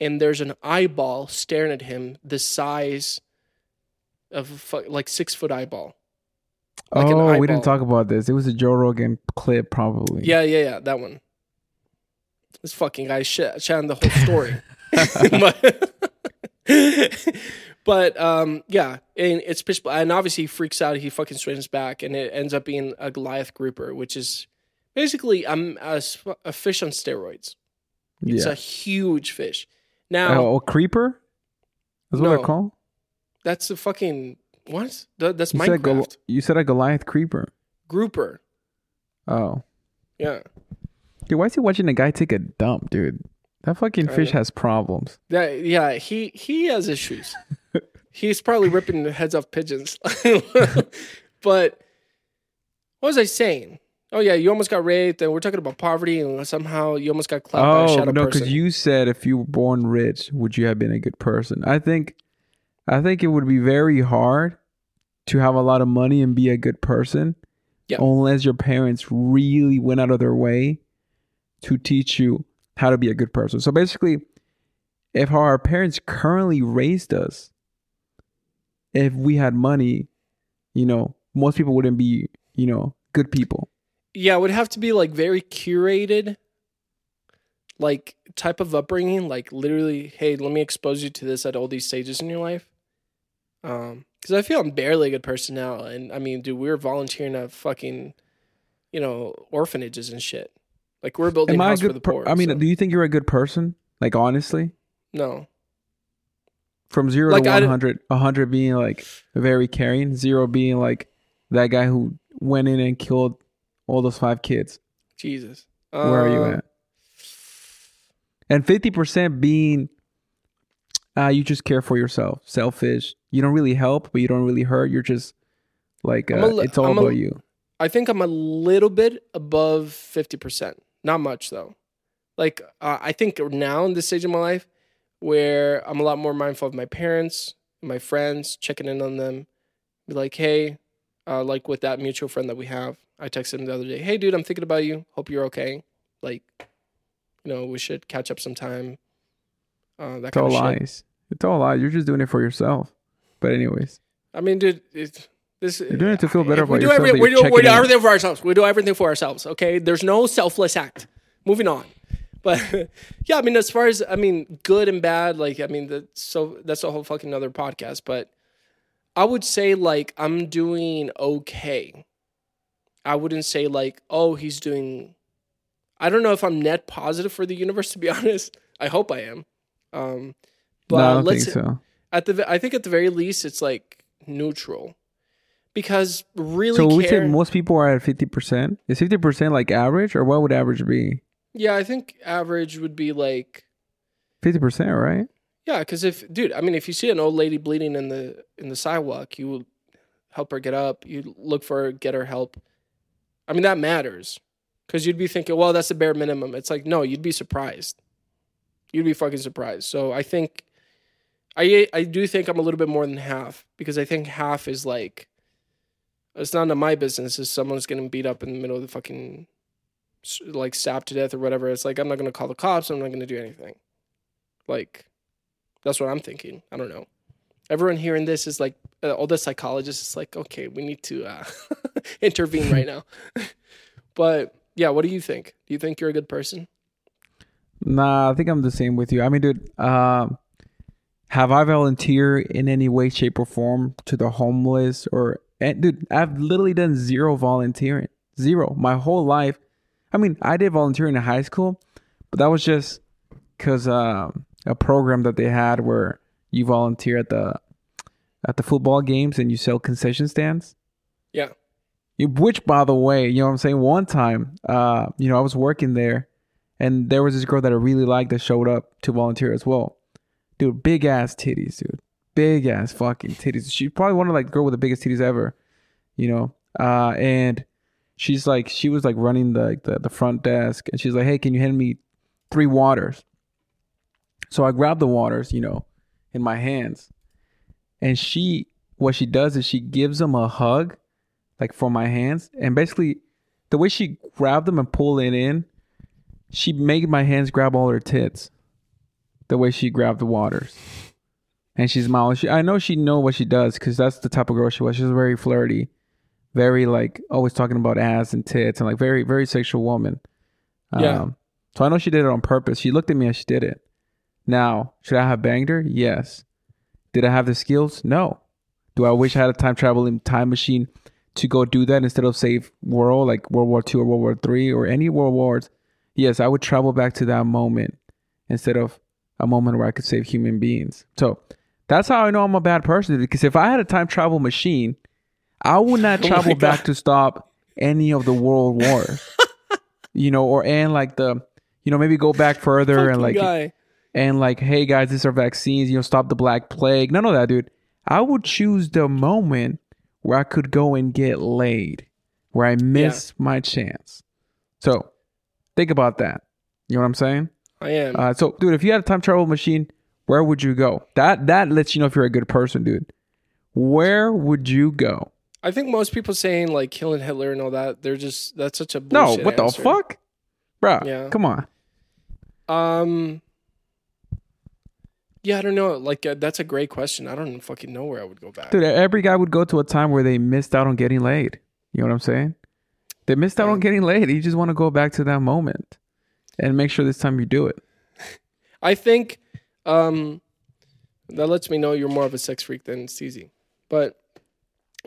and there's an eyeball staring at him, the size of like six foot eyeball. Like oh, we didn't talk about this. It was a Joe Rogan clip, probably. Yeah, yeah, yeah, that one. This fucking guy shit chatting the whole story. but, but um, yeah, and it's pitch black, and obviously he freaks out. He fucking straightens back, and it ends up being a Goliath grouper, which is basically um, a, a fish on steroids. It's yeah. a huge fish. Now Oh, a creeper? Is what No. they're called? That's a fucking what? Th- That's You said, Minecraft you said a Goliath creeper. grouper. Oh. Yeah, Dude, why is he watching a guy take a dump, dude? That fucking I fish know. has problems. Yeah, yeah, he he has issues. He's probably ripping the heads off pigeons. but what was I saying? Oh yeah, you almost got raped, and we're talking about poverty, and somehow you almost got clapped by a Oh shadow no, because you said if you were born rich, would you have been a good person? I think, I think it would be very hard to have a lot of money and be a good person, Yeah. unless your parents really went out of their way to teach you how to be a good person. So basically, if our parents currently raised us, if we had money, you know, most people wouldn't be, you know, good people. yeah, it would have to be like very curated, like type of upbringing. Like literally, hey, let me expose you to this at all these stages in your life. Um, because I feel I'm barely a good person now, and I mean, dude, we were volunteering at fucking, you know, orphanages and shit. Like we're building Am I a house for good? the Per- poor. I mean, so- do you think you're a good person? Like honestly, no. From zero Like, to I d- 100, 100 being like very caring, zero being like that guy who went in and killed all those five kids. Jesus. Where are you Uh, at? And 50% being uh, you just care for yourself, selfish. You don't really help, but you don't really hurt. You're just like, uh, li- it's all I'm a- about you. I think I'm a little bit above 50%. Not much though. Like uh, I think now in this stage of my life where I'm a lot more mindful of my parents, my friends, checking in on them. Be like, "Hey, uh, like with that mutual friend that we have, I texted him the other day, "Hey dude, I'm thinking about you. Hope you're okay. Like, you know, we should catch up sometime." Uh, that It's all of shit. lies. It's all lies. You're just doing it for yourself. But anyways, I mean, dude, it's this. You're doing it to feel better if we about do yourself every- we do, we do everything for ourselves. We do everything for ourselves. Okay, there's no selfless act. Moving on, but yeah, I mean, as far as I mean, good and bad, like I mean, that's so that's a whole fucking other podcast. But I would say like I'm doing okay. I wouldn't say like, oh, he's doing. I don't know if I'm net positive for the universe. To be honest, I hope I am. Um, but no, I don't let's think so. at the I think at the very least it's like neutral because really So we say most people are at 50%. Is 50% like average or what would average be? yeah I think average would be like 50%, right? yeah because if dude I mean if you see an old lady bleeding in the in the sidewalk you will help her get up you look for her get her help I mean that matters because you'd be thinking well that's the bare minimum it's like no you'd be surprised you'd be fucking surprised so I think I I do think I'm a little bit more than half because I think half is like it's none of my business if someone's getting beat up in the middle of the fucking like stabbed to death or whatever. It's like I'm not gonna call the cops. I'm not gonna do anything. Like that's what I'm thinking. I don't know. Everyone hearing this is like uh, all the psychologists is like, okay, we need to uh, intervene right now. but yeah, what do you think? Do you think you're a good person? Nah, I think I'm the same with you. I mean, dude, um, have I volunteered in any way, shape, or form to the homeless or, and dude, I've literally done zero volunteering, zero my whole life. I mean, I did volunteering in high school, but that was just because um, a program that they had where you volunteer at the at the football games and you sell concession stands. Yeah. You- Which, by the way, you know what I'm saying. One time, uh, you know, I was working there, and there was this girl that I really liked that showed up to volunteer as well. Dude, big ass titties, dude, big ass fucking titties. She's probably one of like girl with the biggest titties ever, you know. Uh, and she's like, she was like running the the, the front desk, and she's like, hey, can you hand me three waters? So I grab the waters, you know, in my hands, and she, what she does is she gives them a hug like from my hands and basically the way she grabbed them and pulled it in she made my hands grab all her tits the way she grabbed the waters. And she's smiling she, i know she know what she does because that's the type of girl she was. She was very flirty very like always talking about ass and tits and like very very sexual woman. Yeah. um, so i know she did it on purpose. She looked at me as she did it. Now should i have banged her? Yes. Did i have the skills? No. Do i wish i had a time traveling time machine to go do that instead of save world like World War Two or World War Three or any world wars, yes, I would travel back to that moment instead of a moment where I could save human beings. So that's how I know I'm a bad person because if I had a time travel machine, I would not Oh travel back to stop any of the world wars. you know, or and like the you know maybe go back further Fucking and like guy. and like, hey guys, these are vaccines, you know, stop the black plague. None of that, dude. I would choose the moment where I could go and get laid, where I miss my chance. So think about that. You know what I'm saying? I am. Uh, so, dude, if you had a time travel machine, where would you go? That that lets you know if you're a good person, dude. Where would you go? I think most people saying like killing Hitler and all that, they're just that's such a bullshit. No, what the answer. fuck, bro? Yeah. Come on. Um. Yeah, I don't know. Like uh, that's a great question. I don't fucking know where I would go back. Dude, every guy would go to a time where they missed out on getting laid. You know what I'm saying? They missed out on getting laid. You just want to go back to that moment and make sure this time you do it. I think um, that lets me know you're more of a sex freak than Steezy. But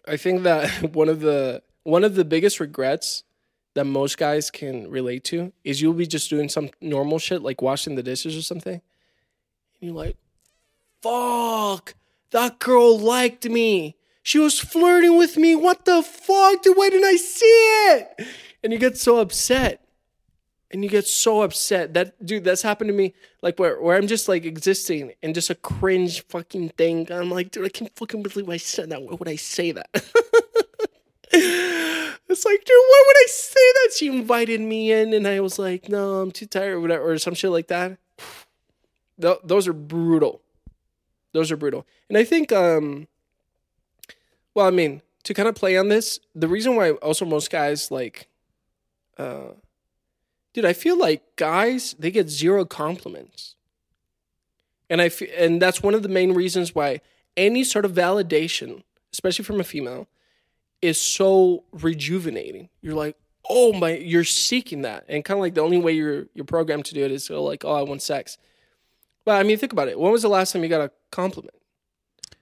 I think that one of the one of the biggest regrets that most guys can relate to is you'll be just doing some normal shit like washing the dishes or something. And you're like, fuck, that girl liked me. She was flirting with me. What the fuck, dude? Why didn't I see it? And you get so upset. And you get so upset. That dude, that's happened to me. Like where, where I'm just like existing and just a cringe fucking thing. I'm like, dude, I can't fucking believe I said that. Why would I say that? it's like, dude, why would I say that? She invited me in, and I was like, no, I'm too tired, or whatever, or some shit like that. Th- those are brutal. Those are brutal. And I think, um, well, I mean, to kind of play on this, the reason why also most guys like, uh, dude, I feel like guys they get zero compliments, and I feel, and that's one of the main reasons why any sort of validation, especially from a female, is so rejuvenating. You're like, oh my, you're seeking that, and kind of like the only way you're you're programmed to do it is to like, oh, I want sex. But I mean, think about it. When was the last time you got a compliment?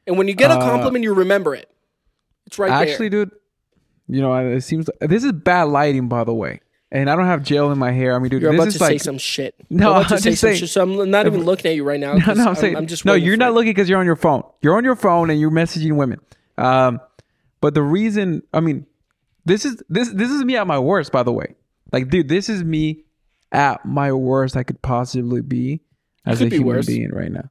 And when you get a Uh, compliment, you remember it. It's right Actually, there. dude, you know, it seems this is bad lighting, by the way. And I don't have gel in my hair. I mean, dude, You're this about is to say some shit. No, You're about to I'm say some saying- shit. So I'm not even looking at you right now. no, no, I'm I'm, saying I'm just no. You're not it. looking because you're on your phone. You're on your phone and you're messaging women. Um, but the reason, I mean, this is this this is me at my worst. By the way, like, dude, this is me at my worst I could possibly be as a could be human worse. being right now.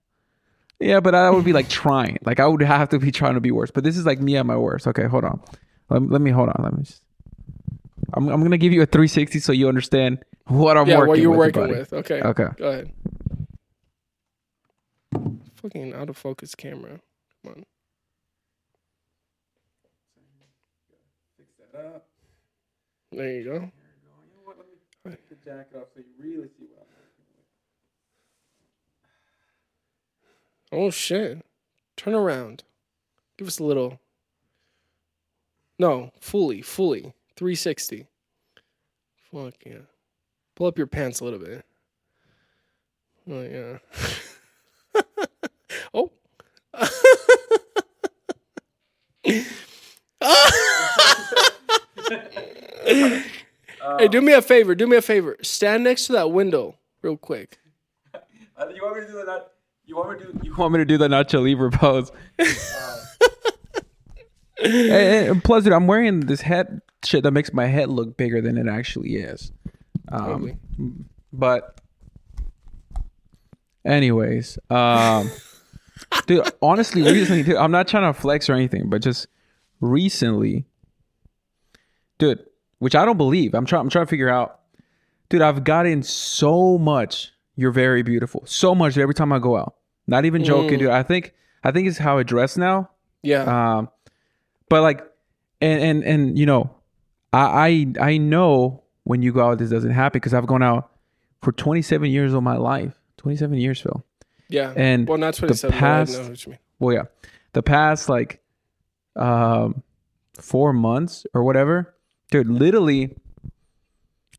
Yeah, but I would be like trying. Like I would have to be trying to be worse. But this is like me at my worst. Okay, hold on. Let, let me hold on. Let me. Just, I'm I'm gonna give you a 360 so you understand what I'm Yeah, working what you're with, working buddy. with. Okay. Okay. Go ahead. Fucking out of focus camera. Come on. There you go. Oh shit. Turn around. Give us a little. No, fully, fully. 360. Fuck yeah. Pull up your pants a little bit. Oh yeah. oh. hey, do me a favor. Do me a favor. Stand next to that window real quick. You want me to do the not? You want me to do? You want me to do the Nacho Libre pose? Hey, and plus, dude, I'm wearing this head shit that makes my head look bigger than it actually is. Um, Totally. but, anyways, um, dude, honestly, recently, dude, I'm not trying to flex or anything, but just recently, dude, which I don't believe. I'm trying. I'm trying to figure out, dude. I've gotten so much. You're very beautiful. So much every time I go out. Not even joking, Mm. dude. I think I think it's how I dress now. Yeah. Um, but like, and and and you know, I I I know when you go out, this doesn't happen because I've gone out for 27 years of my life. 27 years, Phil. yeah. and well, not the 27. past- but what you mean. Well, yeah, the past like, um, four months or whatever, dude. Literally,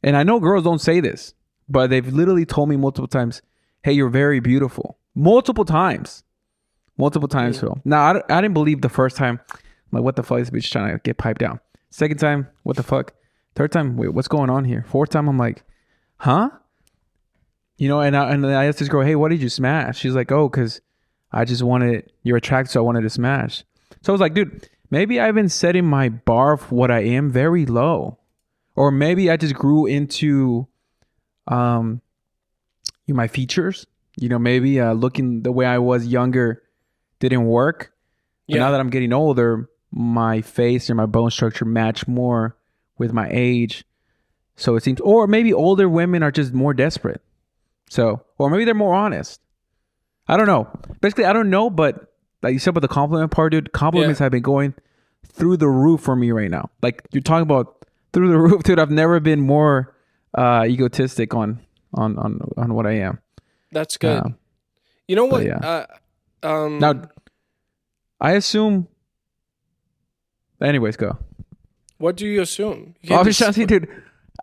and I know girls don't say this, but they've literally told me multiple times, "Hey, you're very beautiful." Multiple times, multiple times, Phil. Now I, I didn't believe the first time. I'm like, what the fuck is this bitch trying to get piped down? Second time, what the fuck? Third time, wait, what's going on here? Fourth time, I'm like, huh? You know, and I, and then I asked this girl, hey, what did you smash? She's like, oh, because I just wanted, you're attracted, so I wanted to smash. So I was like, dude, maybe I've been setting my bar for what I am very low. Or maybe I just grew into um you know, my features. You know, maybe uh, looking the way I was younger didn't work. But Yeah. now that I'm getting older, my face and my bone structure match more with my age. So it seems, or maybe older women are just more desperate. So, or maybe they're more honest. I don't know. Basically, I don't know, but like you said about the compliment part, dude, compliments have been going through the roof for me right now. Like you're talking about through the roof, dude. I've never been more uh egotistic on on on on what I am. That's good. Um, you know what? yeah. Uh, um, now, I assume. Anyways, go. what do you assume? You Oh, I'm just trying to see, dude.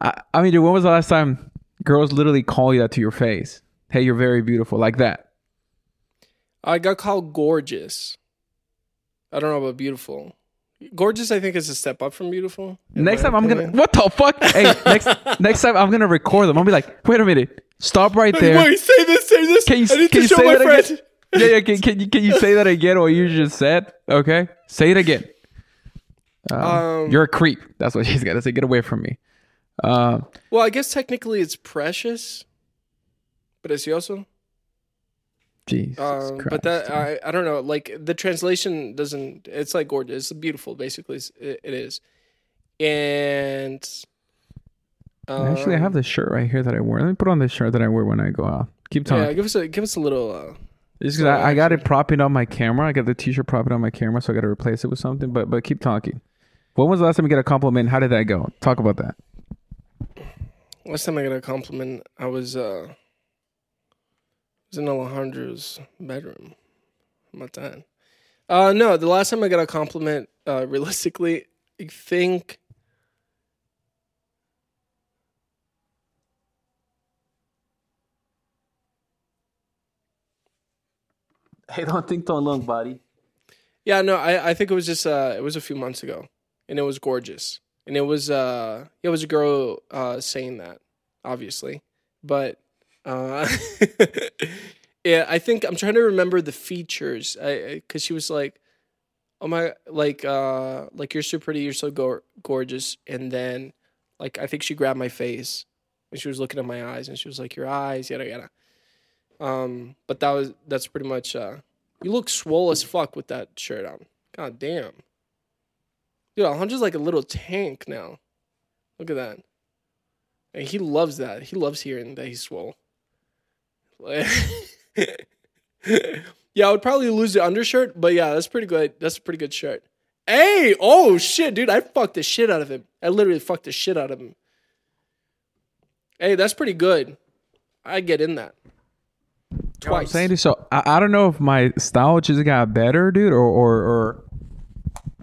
I, I mean, dude, when was the last time girls literally call you that to your face? Hey, you're very beautiful, like that. I got called gorgeous. I don't know about beautiful. Gorgeous, I think, is a step up from beautiful. next time I'm gonna. What the fuck? hey, next next time I'm gonna record them. I'll be like, wait a minute, stop right there. Wait, say this, say this. Can you- can you show say my that friend. again? Yeah, yeah. Can, can you can you say that again? What you just said? Okay, say it again. Um, Um, you're a creep. That's what she's got to say. Get away from me. Uh, Well, I guess technically it's precious, precioso. Jesus Um, Christ. but that I, I don't know. Like the translation doesn't. It's like gorgeous. It's beautiful. Basically, it, it is. And Actually, I have um, this shirt right here that I wear. Let me put on this shirt that I wear when I go out. Keep talking. Yeah, give us a give us a little. Uh, Just 'cause So I, I got it propping on my camera. I got the t-shirt propping on my camera, so I got to replace it with something. But but keep talking. When was the last time you get a compliment? How did that go? Talk about that. last time I got a compliment, I was uh, was in Alejandro's bedroom. How about that? Uh, no, the last time I got a compliment, uh, realistically, I think Hey, don't think too long, buddy. Yeah, no, I, I think it was just uh it was a few months ago. And it was gorgeous. And it was uh it was a girl uh saying that, obviously. But uh yeah, I think I'm trying to remember the features. I cuz she was like oh my like uh like you're so pretty, you're so go- gorgeous and then like I think she grabbed my face and she was looking at my eyes and she was like your eyes yada yada. Um but that was that's pretty much uh you look swole as fuck with that shirt on. God damn. Dude, Alejandro's like a little tank now. Look at that. And he loves that. He loves hearing that he's swole. yeah, I would probably lose the undershirt, but yeah, that's pretty good. That's a pretty good shirt. Hey, oh shit, dude, I fucked the shit out of him. I literally fucked the shit out of him. Hey, that's pretty good. I get in that. I'm Twice. saying this, so I, I don't know if my style just got better, dude, or or,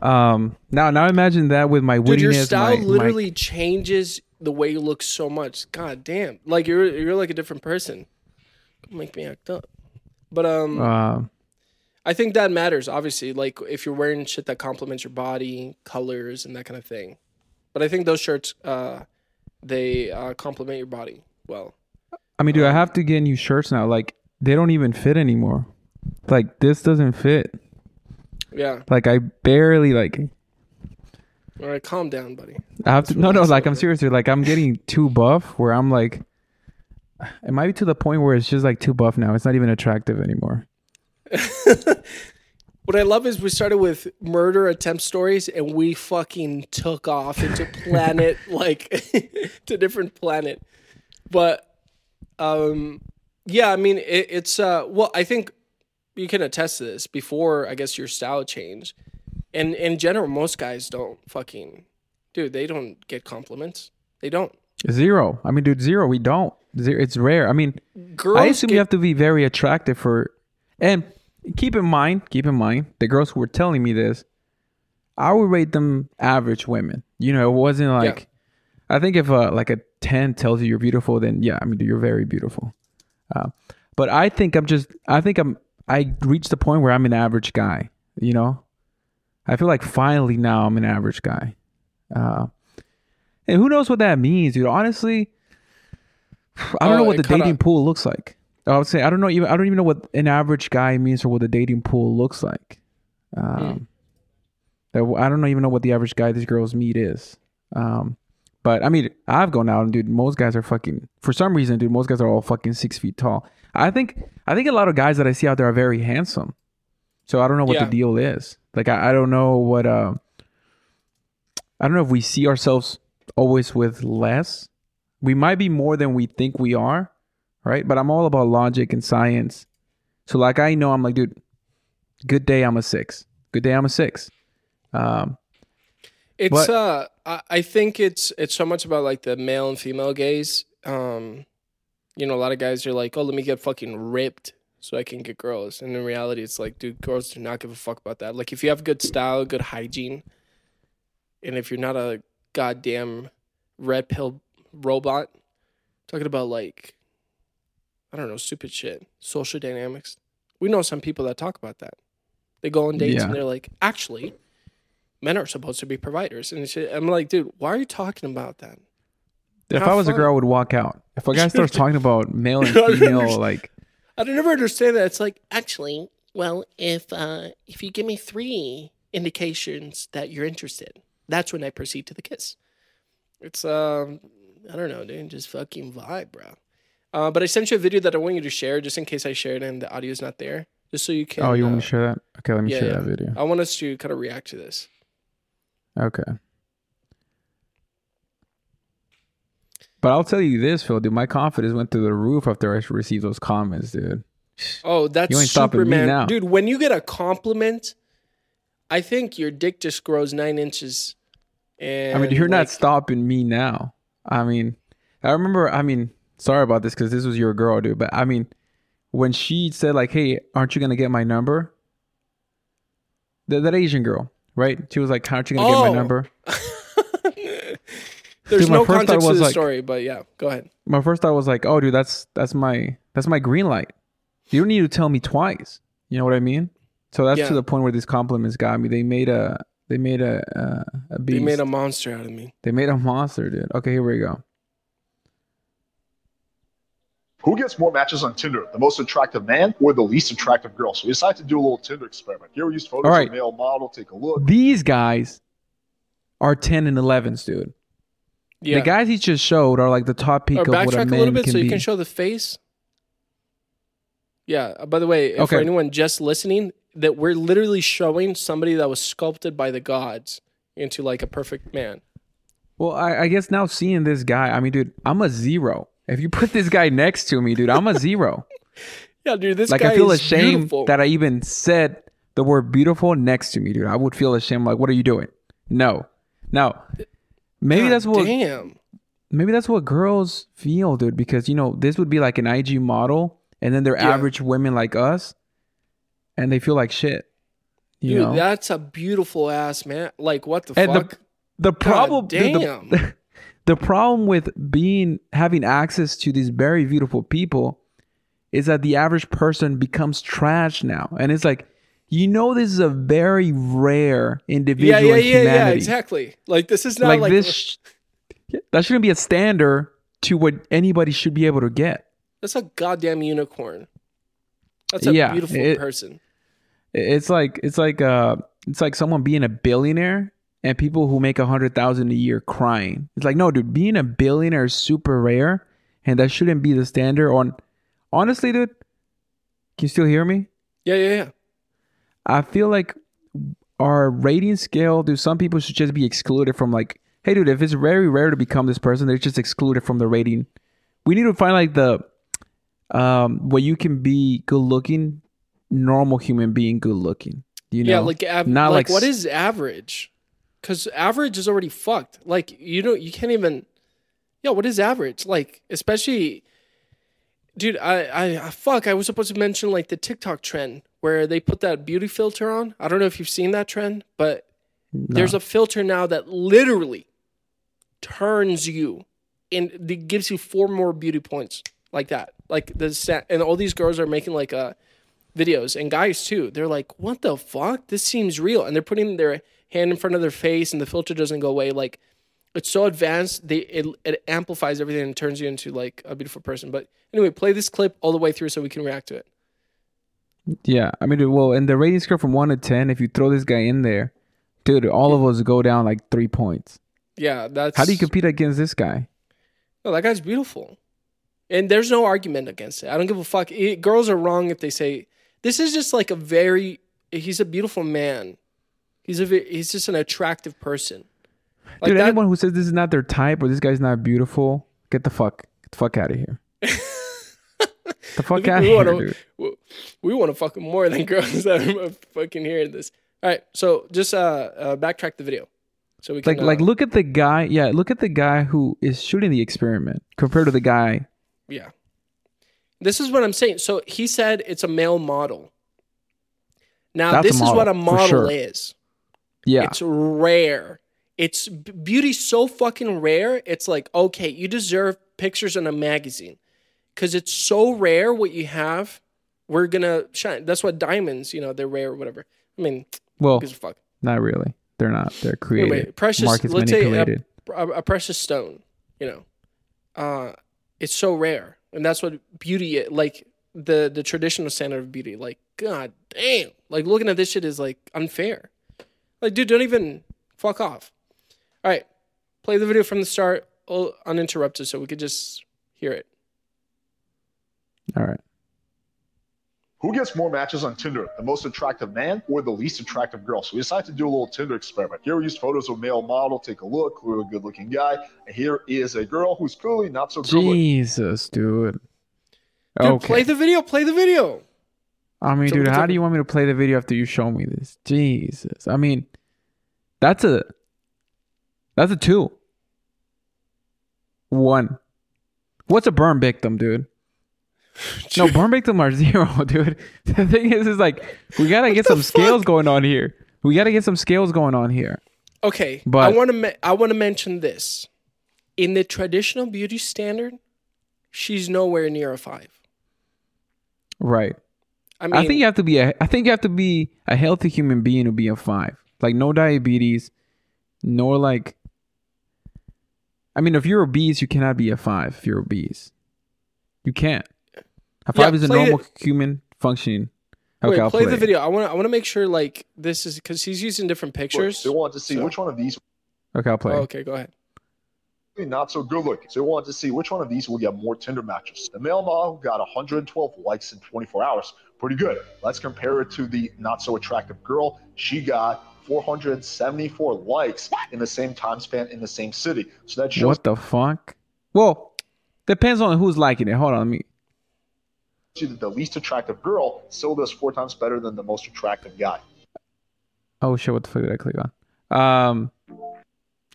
or um now now imagine that with my wittiness. Dude, your style my- my- literally changes the way you look so much. God damn. Like you're you're like a different person. Make me act up. But um uh, I think that matters, obviously. Like if you're wearing shit that complements your body, colors and that kind of thing. But I think those shirts uh they uh complement your body well. I mean, dude, I have to get new shirts now. Like they don't even fit anymore. Like this doesn't fit. Yeah. Like I barely like. All right, calm down, buddy. I have to. No, no. Like I'm serious. Dude. Like I'm getting too buff. Where I'm like, it might be to the point where it's just like too buff now. It's not even attractive anymore. What I love is we started with murder attempt stories and we fucking took off into planet like to different planet. But um yeah, I mean it, it's uh well I think you can attest to this before I guess your style change. And in general most guys don't fucking dude, they don't get compliments. They don't. Zero. I mean, dude, zero. We don't. It's rare. I mean, Girls I assume get, you have to be very attractive for, and keep in mind, keep in mind, the girls who were telling me this, I would rate them average women. You know, it wasn't like, I think if uh, like a ten tells you you're beautiful, then yeah, I mean, you're very beautiful. Uh, but I think I'm just, I think I'm, I reached the point where I'm an average guy. You know, I feel like finally now I'm an average guy. Uh, and who knows what that means, dude? Honestly, I don't Oh, know what the dating out. pool looks like. I would say I don't know even I don't even know what an average guy means or what the dating pool looks like. Um, that- I don't even know what the average guy these girls meet is. Um, but I mean, I've gone out and dude, most guys are fucking for some reason, dude. Most guys are all fucking six feet tall. I think I think a lot of guys that I see out there are very handsome. So I don't know what Yeah. the deal is. Like I, I don't know what uh, I don't know if we see ourselves always with less. We might be more than we think we are, right? But I'm all about logic and science. So like I know I'm like, dude, good day I'm a six. Good day I'm a six. Um, It's But- uh I, I think it's it's so much about like the male and female gaze. Um you know, a lot of guys are like, Oh, let me get fucking ripped so I can get girls. And in reality it's like, dude, girls do not give a fuck about that. Like if you have good style, good hygiene, and if you're not a goddamn red pill robot, talking about like I don't know, stupid shit. Social dynamics. We know some people that talk about that. They go on dates Yeah. and they're like, actually, men are supposed to be providers. And. I'm like, dude, why are you talking about that? if Have I was a girl, I would walk out. If a guy starts talking about male and female, like, I don't female, understand. like I never understand that. It's like actually, well, if uh if you give me three indications that you're interested, that's when I proceed to the kiss. It's um, I don't know, dude, just fucking vibe, bro. Uh, but I sent you a video that I want you to share, just in case I shared and the audio is not there, just so you can. oh, you want uh, me to share that? Okay, let me yeah, share yeah. that video. I want us to kind of react to this. Okay. But I'll tell you this, Phil, dude. My confidence went through the roof after I received those comments, dude. Oh, that's You ain't stopping me Superman, now. dude. When you get a compliment, I think your dick just grows nine inches. And I mean, you're not stopping me now. I mean, I remember. I mean, sorry about this because this was your girl, dude. But I mean, when she said like, "Hey, aren't you gonna get my number?" That, that Asian girl, right? She was like, "Aren't you gonna get Oh. my number?" There's Dude, no context to the like- story, but yeah, go ahead. My first thought was like, "Oh, dude, that's that's my that's my green light. You don't need to tell me twice." You know what I mean? So that's Yeah. to the point where these compliments got me. They made a they made a a, a beast. They made a monster out of me. They made a monster, dude. Okay, here we go. Who gets more matches on Tinder, the most attractive man or the least attractive girl? So we decided to do a little Tinder experiment. Here we use photos All right. of a male model. Take a look. These guys are 10 and 11s, dude. Yeah. The guys he just showed are like the top peak or of what a backtrack a, little bit can so be. you can show the face. Yeah. uh, By the way, if for anyone just listening, that we're literally showing somebody that was sculpted by the gods into like a perfect man. well, I, I guess now seeing this guy, I mean, dude, I'm a zero. If you put this guy next to me, dude, I'm a zero. Yeah, dude, this guy is beautiful. like I feel ashamed beautiful. that I even said the word beautiful next to me, dude. I would feel ashamed. Like, what are you doing? No. Now, maybe God that's what Damn. maybe that's what girls feel, dude. Because you know, this would be like an IG model, and then they're Yeah. average women like us, and they feel like shit. You Dude, know, that's a beautiful ass man. Like what the And fuck? the problem. the- the- damn. the problem with being having access to these very beautiful people is that the average person becomes trash now, and it's like. You know, this is a very rare individual yeah, yeah, in yeah, humanity. yeah, exactly. Like this is not like, like, this sh- that shouldn't be a standard to what anybody should be able to get that's a goddamn unicorn. That's a Yeah, beautiful it- person. It's like it's like uh it's like someone being a billionaire and people who make a hundred thousand a year crying. It's like no dude being a billionaire is super rare and that shouldn't be the standard on honestly dude can you still hear me? Yeah, yeah, yeah. i feel like our rating scale dude some people should just be excluded from like hey dude if it's very rare to become this person they're just excluded from the rating. We need to find like the um where you can be good looking normal human being good looking you know yeah, like av- not like, like what is average? Because average is already fucked. Like you don't, you can't even. Yeah, what is average? Like especially, dude. I, I, fuck. I was supposed to mention like the TikTok trend where they put that beauty filter on. I don't know if you've seen that trend, but there's a filter now that literally turns you and it gives you four more beauty points like that. Like the and all these girls are making like uh videos and guys too. They're like, "What the fuck? This seems real." And they're putting their hand in front of their face and the filter doesn't go away like it's so advanced they it, it amplifies everything and turns you into like a beautiful person. But anyway, play this clip all the way through so we can react to it. yeah i mean well in the rating scale from 1 to 10 if you throw this guy in there dude all of us go down like three points Yeah, that's how do you compete against this guy No, that guy's beautiful. And there's no argument against it. I don't give a fuck. It- girls are wrong if they say this is just like a very he's a beautiful man. He's a he's just an attractive person. Like dude that, anyone who says this is not their type or this guy's not beautiful get the fuck get the fuck out of here the fuck out of here wanna- dude we, want to fuck him more than girls that are fucking hearing this. All right, so just uh, uh backtrack the video. So we can like like uh, look at the guy yeah look at the guy who is shooting the experiment compared to the guy Yeah. This is what I'm saying. So he said it's a male model. Now, That's this is what a model, sure. is. yeah It's rare. It's b- beauty's so fucking rare. It's like, okay, you deserve pictures in a magazine because it's so rare what you have. We're gonna shine. That's what diamonds, you know, they're rare or whatever. I mean, well fuck. not really they're not they're created Anyway, precious. markets let's say a, a precious stone. You know, uh, it's so rare, and that's what beauty. Like the the traditional standard of beauty. Like, god damn. Like looking at this shit is like unfair. Like, dude, don't even fuck off. All right, play the video from the start, all uninterrupted, so we could just hear it. All right. Who gets more matches on Tinder, the most attractive man or the least attractive girl? So we decided to do a little Tinder experiment. Here we used photos of a male model. Take a look, clearly a good looking guy. And here is a girl who's clearly not so good. Jesus, dude. Dude, okay. play the video. Play the video. I mean, So dude, how do you want me to play the video after you show me this? Jesus. I mean, that's a that's a two. One. What's a burn victim, dude? No, burn victim are zero, dude. The thing is, is like we gotta get some scales going on here. We gotta get some scales going on here. Okay, but I want to me- I want to mention this. In the traditional beauty standard, she's nowhere near a five. Right. I mean, I think you have to be a. I think you have to be a healthy human being to be a five. Like no diabetes, nor like. I mean, if you're obese, you cannot be a five. If you're obese, you can't. A Yeah, five is a normal it. human functioning. Okay, wait, I'll play, play, the video. I want to I want to make sure like this is because he's using different pictures. They want to see So- which one of these Okay, I'll play. Oh, okay, go ahead. not so good looking. So we wanted to see which one of these will get more Tinder matches. The male model got 112 likes in 24 hours. Pretty good. Let's compare it to the not so attractive girl. She got 474 likes in the same time span in the same city. So that shows What the fuck? Well, depends on who's liking it. Hold on, let me. You that the least attractive girl still does four times better than the most attractive guy. Oh shit! What the fuck did I click on? Um,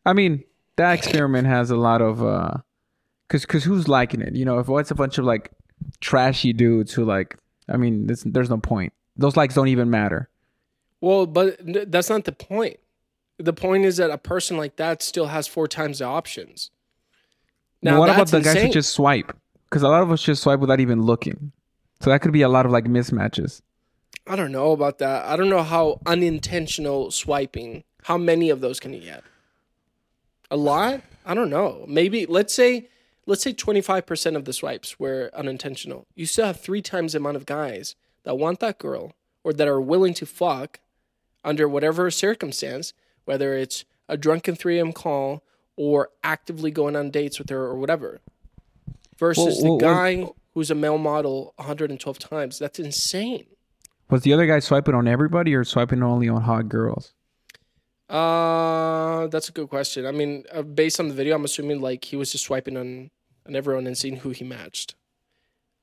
I mean that experiment has a lot of uh, cause cause who's liking it? You know, if it's a bunch of like trashy dudes who like, I mean, there's, there's no point. Those likes don't even matter. Well, but that's not the point. The point is that a person like that still has four times the options. Now, what about that's the guys who just swipe? Because a lot of us just swipe without even looking. So that could be a lot of like mismatches. I don't know about that. I don't know how unintentional swiping. How many of those can you get? A lot? I don't know. Maybe let's say let's say 25% of the swipes were unintentional. You still have 3 times the amount of guys that want that girl or that are willing to fuck under whatever circumstance, whether it's a drunken 3am call or actively going on dates with her or whatever. Versus Well, well, the well- guy who's a male model 112 times. That's insane. Was the other guy swiping on everybody or swiping only on hot girls? Uh, that's a good question. I mean, uh, based on the video, I'm assuming like he was just swiping on on everyone and seeing who he matched.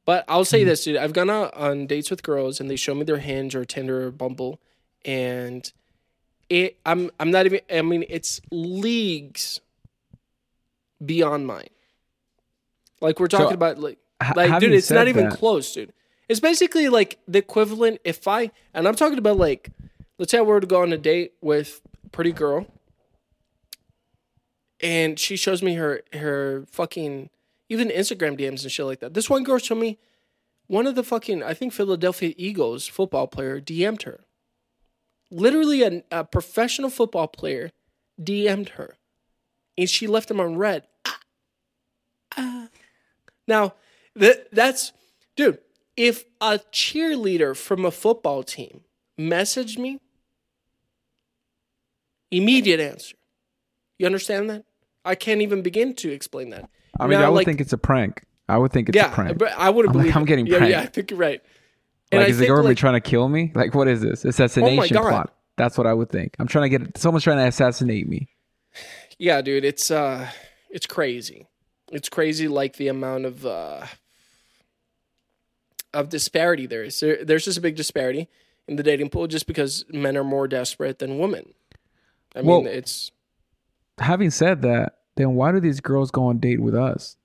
But I'll say this, dude. I've gone out on dates with girls and they show me their Hinge or Tinder or Bumble, and it I'm I'm not even. I mean, it's leagues beyond mine. Like we're talking So, about like like dude it's not even that- close dude. It's basically like the equivalent if i and i'm talking about like let's say i were to go on a date with a pretty girl and she shows me her her fucking even instagram dms and shit like that. This one girl showed me one of the fucking i think philadelphia eagles football player dm'd her. Literally a, a professional football player dm'd her. And she left him on read. Ah, ah. Now, that that's dude, if a cheerleader from a football team messaged me, immediate answer. You understand that? I can't even begin to explain that. I mean, Now, I would like- think it's a prank. I would think it's yeah, a prank. I would have I'm like, believed. I'm getting yeah, yeah, I think you're right. And like, I is the government like- trying to kill me? Like, what is this? Assassination God. plot. That's what I would think. I'm trying to get it someone's trying to assassinate me. Yeah, dude, it's uh it's crazy. It's crazy like the amount of uh of disparity there is. There, there's just a big disparity in the dating pool just because men are more desperate than women. I mean, it's Having said that, then why do these girls go on date with us?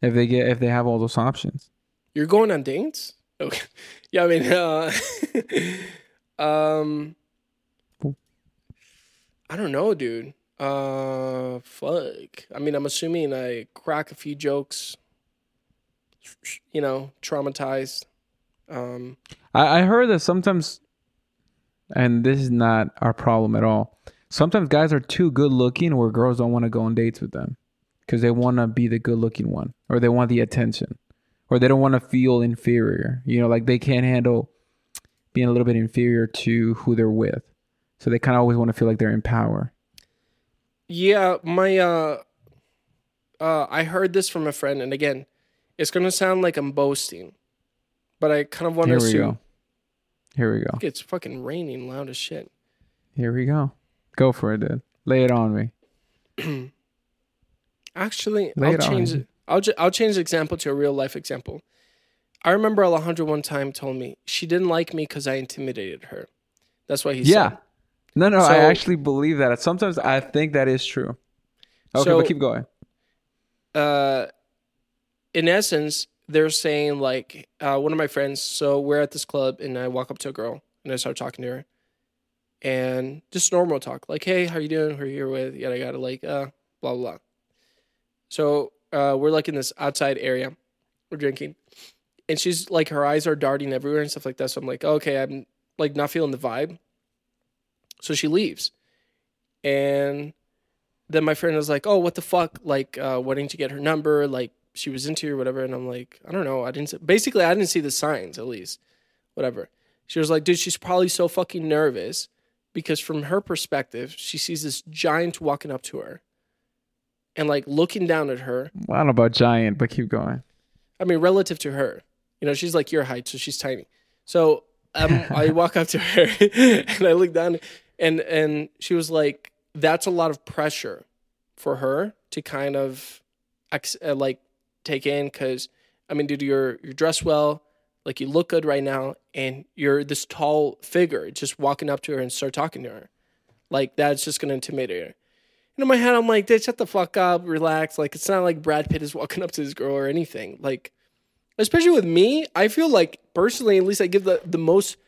If they get if they have all those options. you're going on dates? Okay. Yeah, I mean, uh um I don't know, dude. Uh fuck. I mean, I'm assuming I crack a few jokes you know, traumatized. Um I, I heard that sometimes, and this is not our problem at all. Sometimes guys are too good looking, where girls don't want to go on dates with them because they want to be the good looking one, or they want the attention, or they don't want to feel inferior. You know, like they can't handle being a little bit inferior to who they're with. So they kind of always want to feel like they're in power. Yeah, my uh uh I heard this from a friend and again, it's going to sound like I'm boasting. But I kind of want Here to we assume go. Here we go. it's fucking raining loud as shit. Here we go. Go for it, dude. Lay it on me. Actually, Lay I'll it change it. I'll ju- I'll change the example to a real life example. I remember Alejandro one time told me she didn't like me because I intimidated her. That's why he said Yeah. said. No, no, I actually believe that. Sometimes I think that is true. Okay, So- but keep going. uh, in essence, they're saying like uh, one of my friends. So we're at this club, and I walk up to a girl, and I start talking to her, and just normal talk, like, "Hey, how you doing? Who are you here with?" Yada yada, like, uh, blah blah. So uh, we're like in this outside area, we're drinking, and she's like, her eyes are darting everywhere and stuff like that. So I'm like, okay, I'm like not feeling the vibe. So she leaves, and then my friend was like, "Oh, what the fuck? Like, uh, you get her number? Like, she was into you or whatever." And I'm like, "I don't know. I didn't. See, basically, I didn't see the signs. At least, whatever." She was like, "Dude, she's probably so fucking nervous because from her perspective, she sees this giant walking up to her, and like looking down at her. I don't know about giant, but keep going. I mean, relative to her, you know, she's like your height, so she's tiny. So um, I walk up to her and I look down, and and she was like, "That's a lot of pressure for her to kind of ex- uh, like take in because I mean, dude, you're you're dressed well, like you look good right now, and you're this tall figure just walking up to her and start talking to her, like that's just gonna intimidate her." And in my head, I'm like, dude, shut the fuck up, relax. Like, it's not like Brad Pitt is walking up to this girl or anything. Like, especially with me, I feel like personally, at least I give the, the most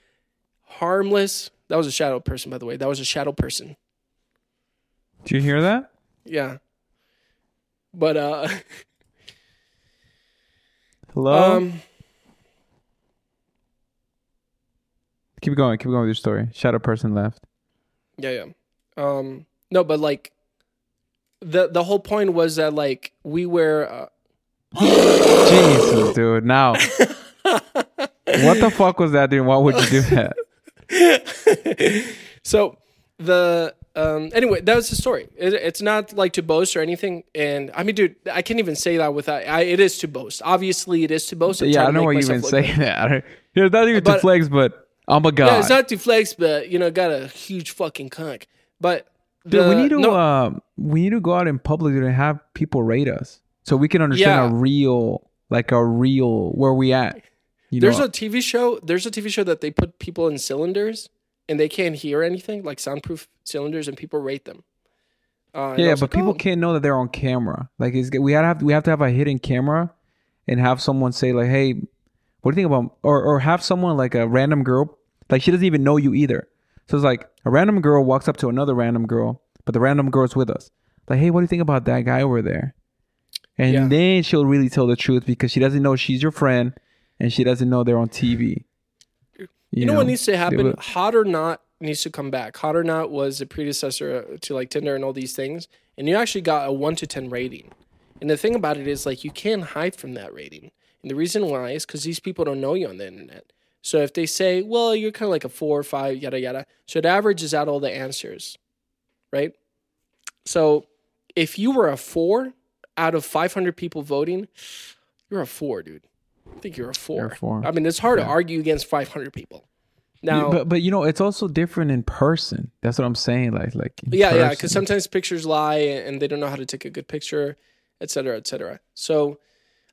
harmless. That was a shadow person, by the way. That was a shadow person. Do you hear that? Yeah. But, uh, Hello. um, keep going. Keep going with your story. Shadow person left. yeah, yeah. Um, no, but like, the, the whole point was that, like, we were, uh, Jesus, dude. Now, what the fuck was that, dude? Why would you do that? so the um anyway that was the story it, it's not like to boast or anything and i mean dude i can't even say that without I, it is to boast obviously it is to boast I'm yeah, I don't know why you even say good. that. I don't- know, not even to But- flex, but I'm a god. yeah it's not to flex but you know got a huge fucking cunt but Dude, we need to no, um, we need to go out in public and have people rate us so we can understand Yeah. a real, like a real where we at. You there's know, a tv show there's a tv show that they put people in cylinders and they can't hear anything like soundproof cylinders and people rate them uh, yeah, but like, people oh. can't know that they're on camera. Like, we have we have to have a hidden camera and have someone say like, "Hey, what do you think about?" Or or have someone like a random girl, like she doesn't even know you either. So it's like a random girl walks up to another random girl, but the random girl's with us. Like, hey, what do you think about that guy over there? And Yeah. then she'll really tell the truth because she doesn't know she's your friend, and she doesn't know they're on TV. You, know, what needs to happen? Hot or Not needs to come back. Hot or Not was a predecessor uh, to like Tinder and all these things, and you actually got a one to ten rating. And the thing about it is, like, you can't hide from that rating. And the reason why is because these people don't know you on the internet. So if they say, "Well, you're kind of like a four or five, yada yada," so it averages out all the answers, right? So if you were a four out of 500 people voting, you're a four, dude. I think you're a 4 You're a four. I mean, it's hard Yeah. to argue against 500 people. Now, but but you know, it's also different in person. That's what I'm saying. Like like yeah, yeah, because sometimes pictures lie and they don't know how to take a good picture, et cetera, et cetera. So,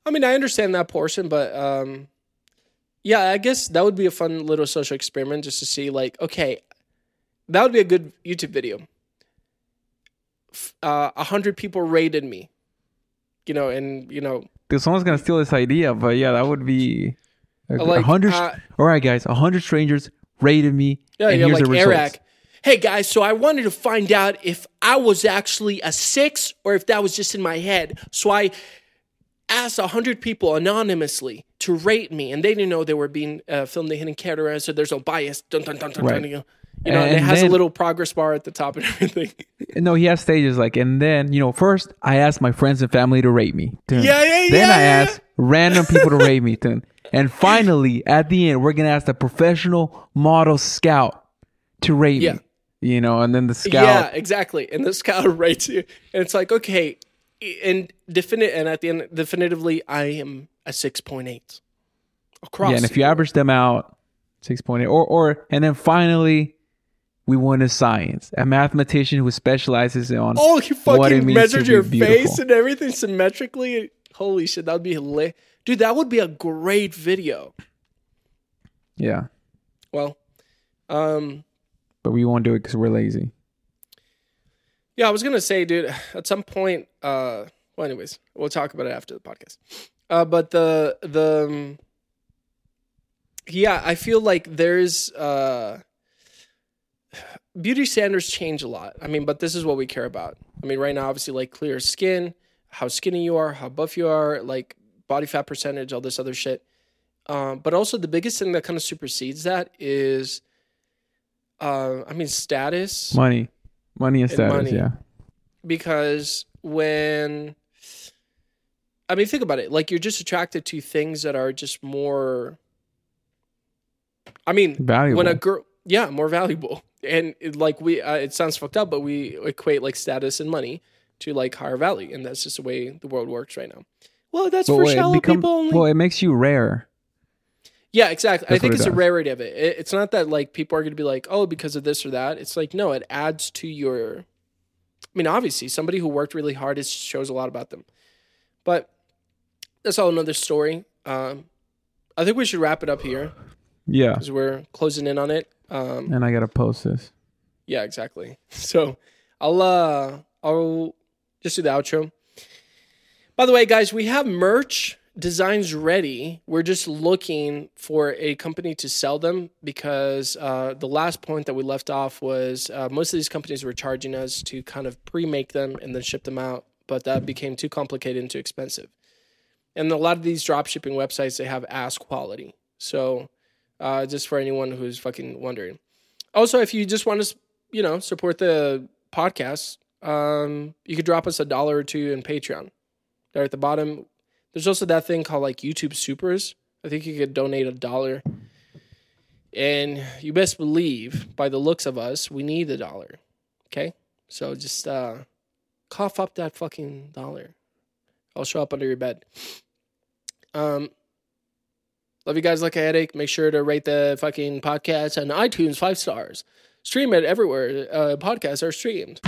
I mean, I understand that portion, but um, yeah, I guess that would be a fun little social experiment just to see, like, okay, that would be a good YouTube video. Uh, a hundred people rated me, you know, and you know, Dude, someone's gonna steal this idea, but yeah, that would be a, like, hundred. uh, all right, guys, a hundred strangers rated me. Yeah, and yeah, here's like the results. Eric. Hey guys, so I wanted to find out if I was actually a six or if that was just in my head. So I asked a hundred people anonymously to rate me, and they didn't know they were being uh, filmed the hidden camera, so there's no bias. Dun, dun, dun, dun, Right. dun, know. You know, and, it has then- a little progress bar at the top and everything. No, he has stages like, and then you know, first I asked my friends and family to rate me. Dun. Yeah, yeah, Then yeah, I yeah. asked random people to rate me. Dun. And finally, at the end, we're gonna ask the professional model scout to rate Yeah. me. You know, and then the scout. Yeah, exactly. And the scout rates you, and it's like, okay, and definite, and at the end, definitively, I am a six point eight across. Yeah, and if you average them out, six point eight, or or and then finally, we want a science, a mathematician who specializes on. oh, you fucking measured your face and everything symmetrically. Holy shit, that would be hilarious, dude. That would be a great video. Yeah, Well, um, but we won't do it because we're lazy. Yeah, I was gonna say, dude, at some point, uh well anyways, we'll talk about it after the podcast. Uh but the the um, yeah, I feel like there's uh beauty standards change a lot. I mean, but this is what we care about. I mean, right now obviously like clear skin, how skinny you are, how buff you are, like body fat percentage, all this other shit. Um, but also the biggest thing that kind of supersedes that is uh I mean status Money, money and And status. money. Yeah, because when I mean think about it like you're just attracted to things that are just more I mean valuable. when a girl yeah more valuable and it, like we uh, it sounds fucked up but we equate like status and money to like higher value and that's just the way the world works right now well that's But for wait, it shallow become- people only Well, it makes you rare. yeah, exactly. I think it it's a rarity of it. it. It's not that like people are going to be like, oh, because of this or that. It's like no, it adds to your. I mean, obviously, somebody who worked really hard it shows a lot about them, but that's all another story. Um, I think we should wrap it up here Yeah, because we're closing in on it. Um, and I gotta post this. yeah, exactly. So I'll uh I'll just do the outro. By the way, guys, we have merch designs ready. We're just looking for a company to sell them because uh, the last point that we left off was uh, most of these companies were charging us to kind of pre-make them and then ship them out, but that became too complicated and too expensive. And a lot of these dropshipping websites they have ass quality. So uh, just for anyone who's fucking wondering. Also, if you just want to, you know, support the podcast, um, you could drop us a dollar or two in Patreon. There at the bottom. There's also that thing called like YouTube Supers. I think you could donate a dollar. And you best believe, by the looks of us, we need the dollar. Okay? So just uh cough up that fucking dollar. I'll show up under your bed. Um Love you guys like a headache. Make sure to rate the fucking podcast on iTunes five stars. Stream it everywhere uh, podcasts are streamed.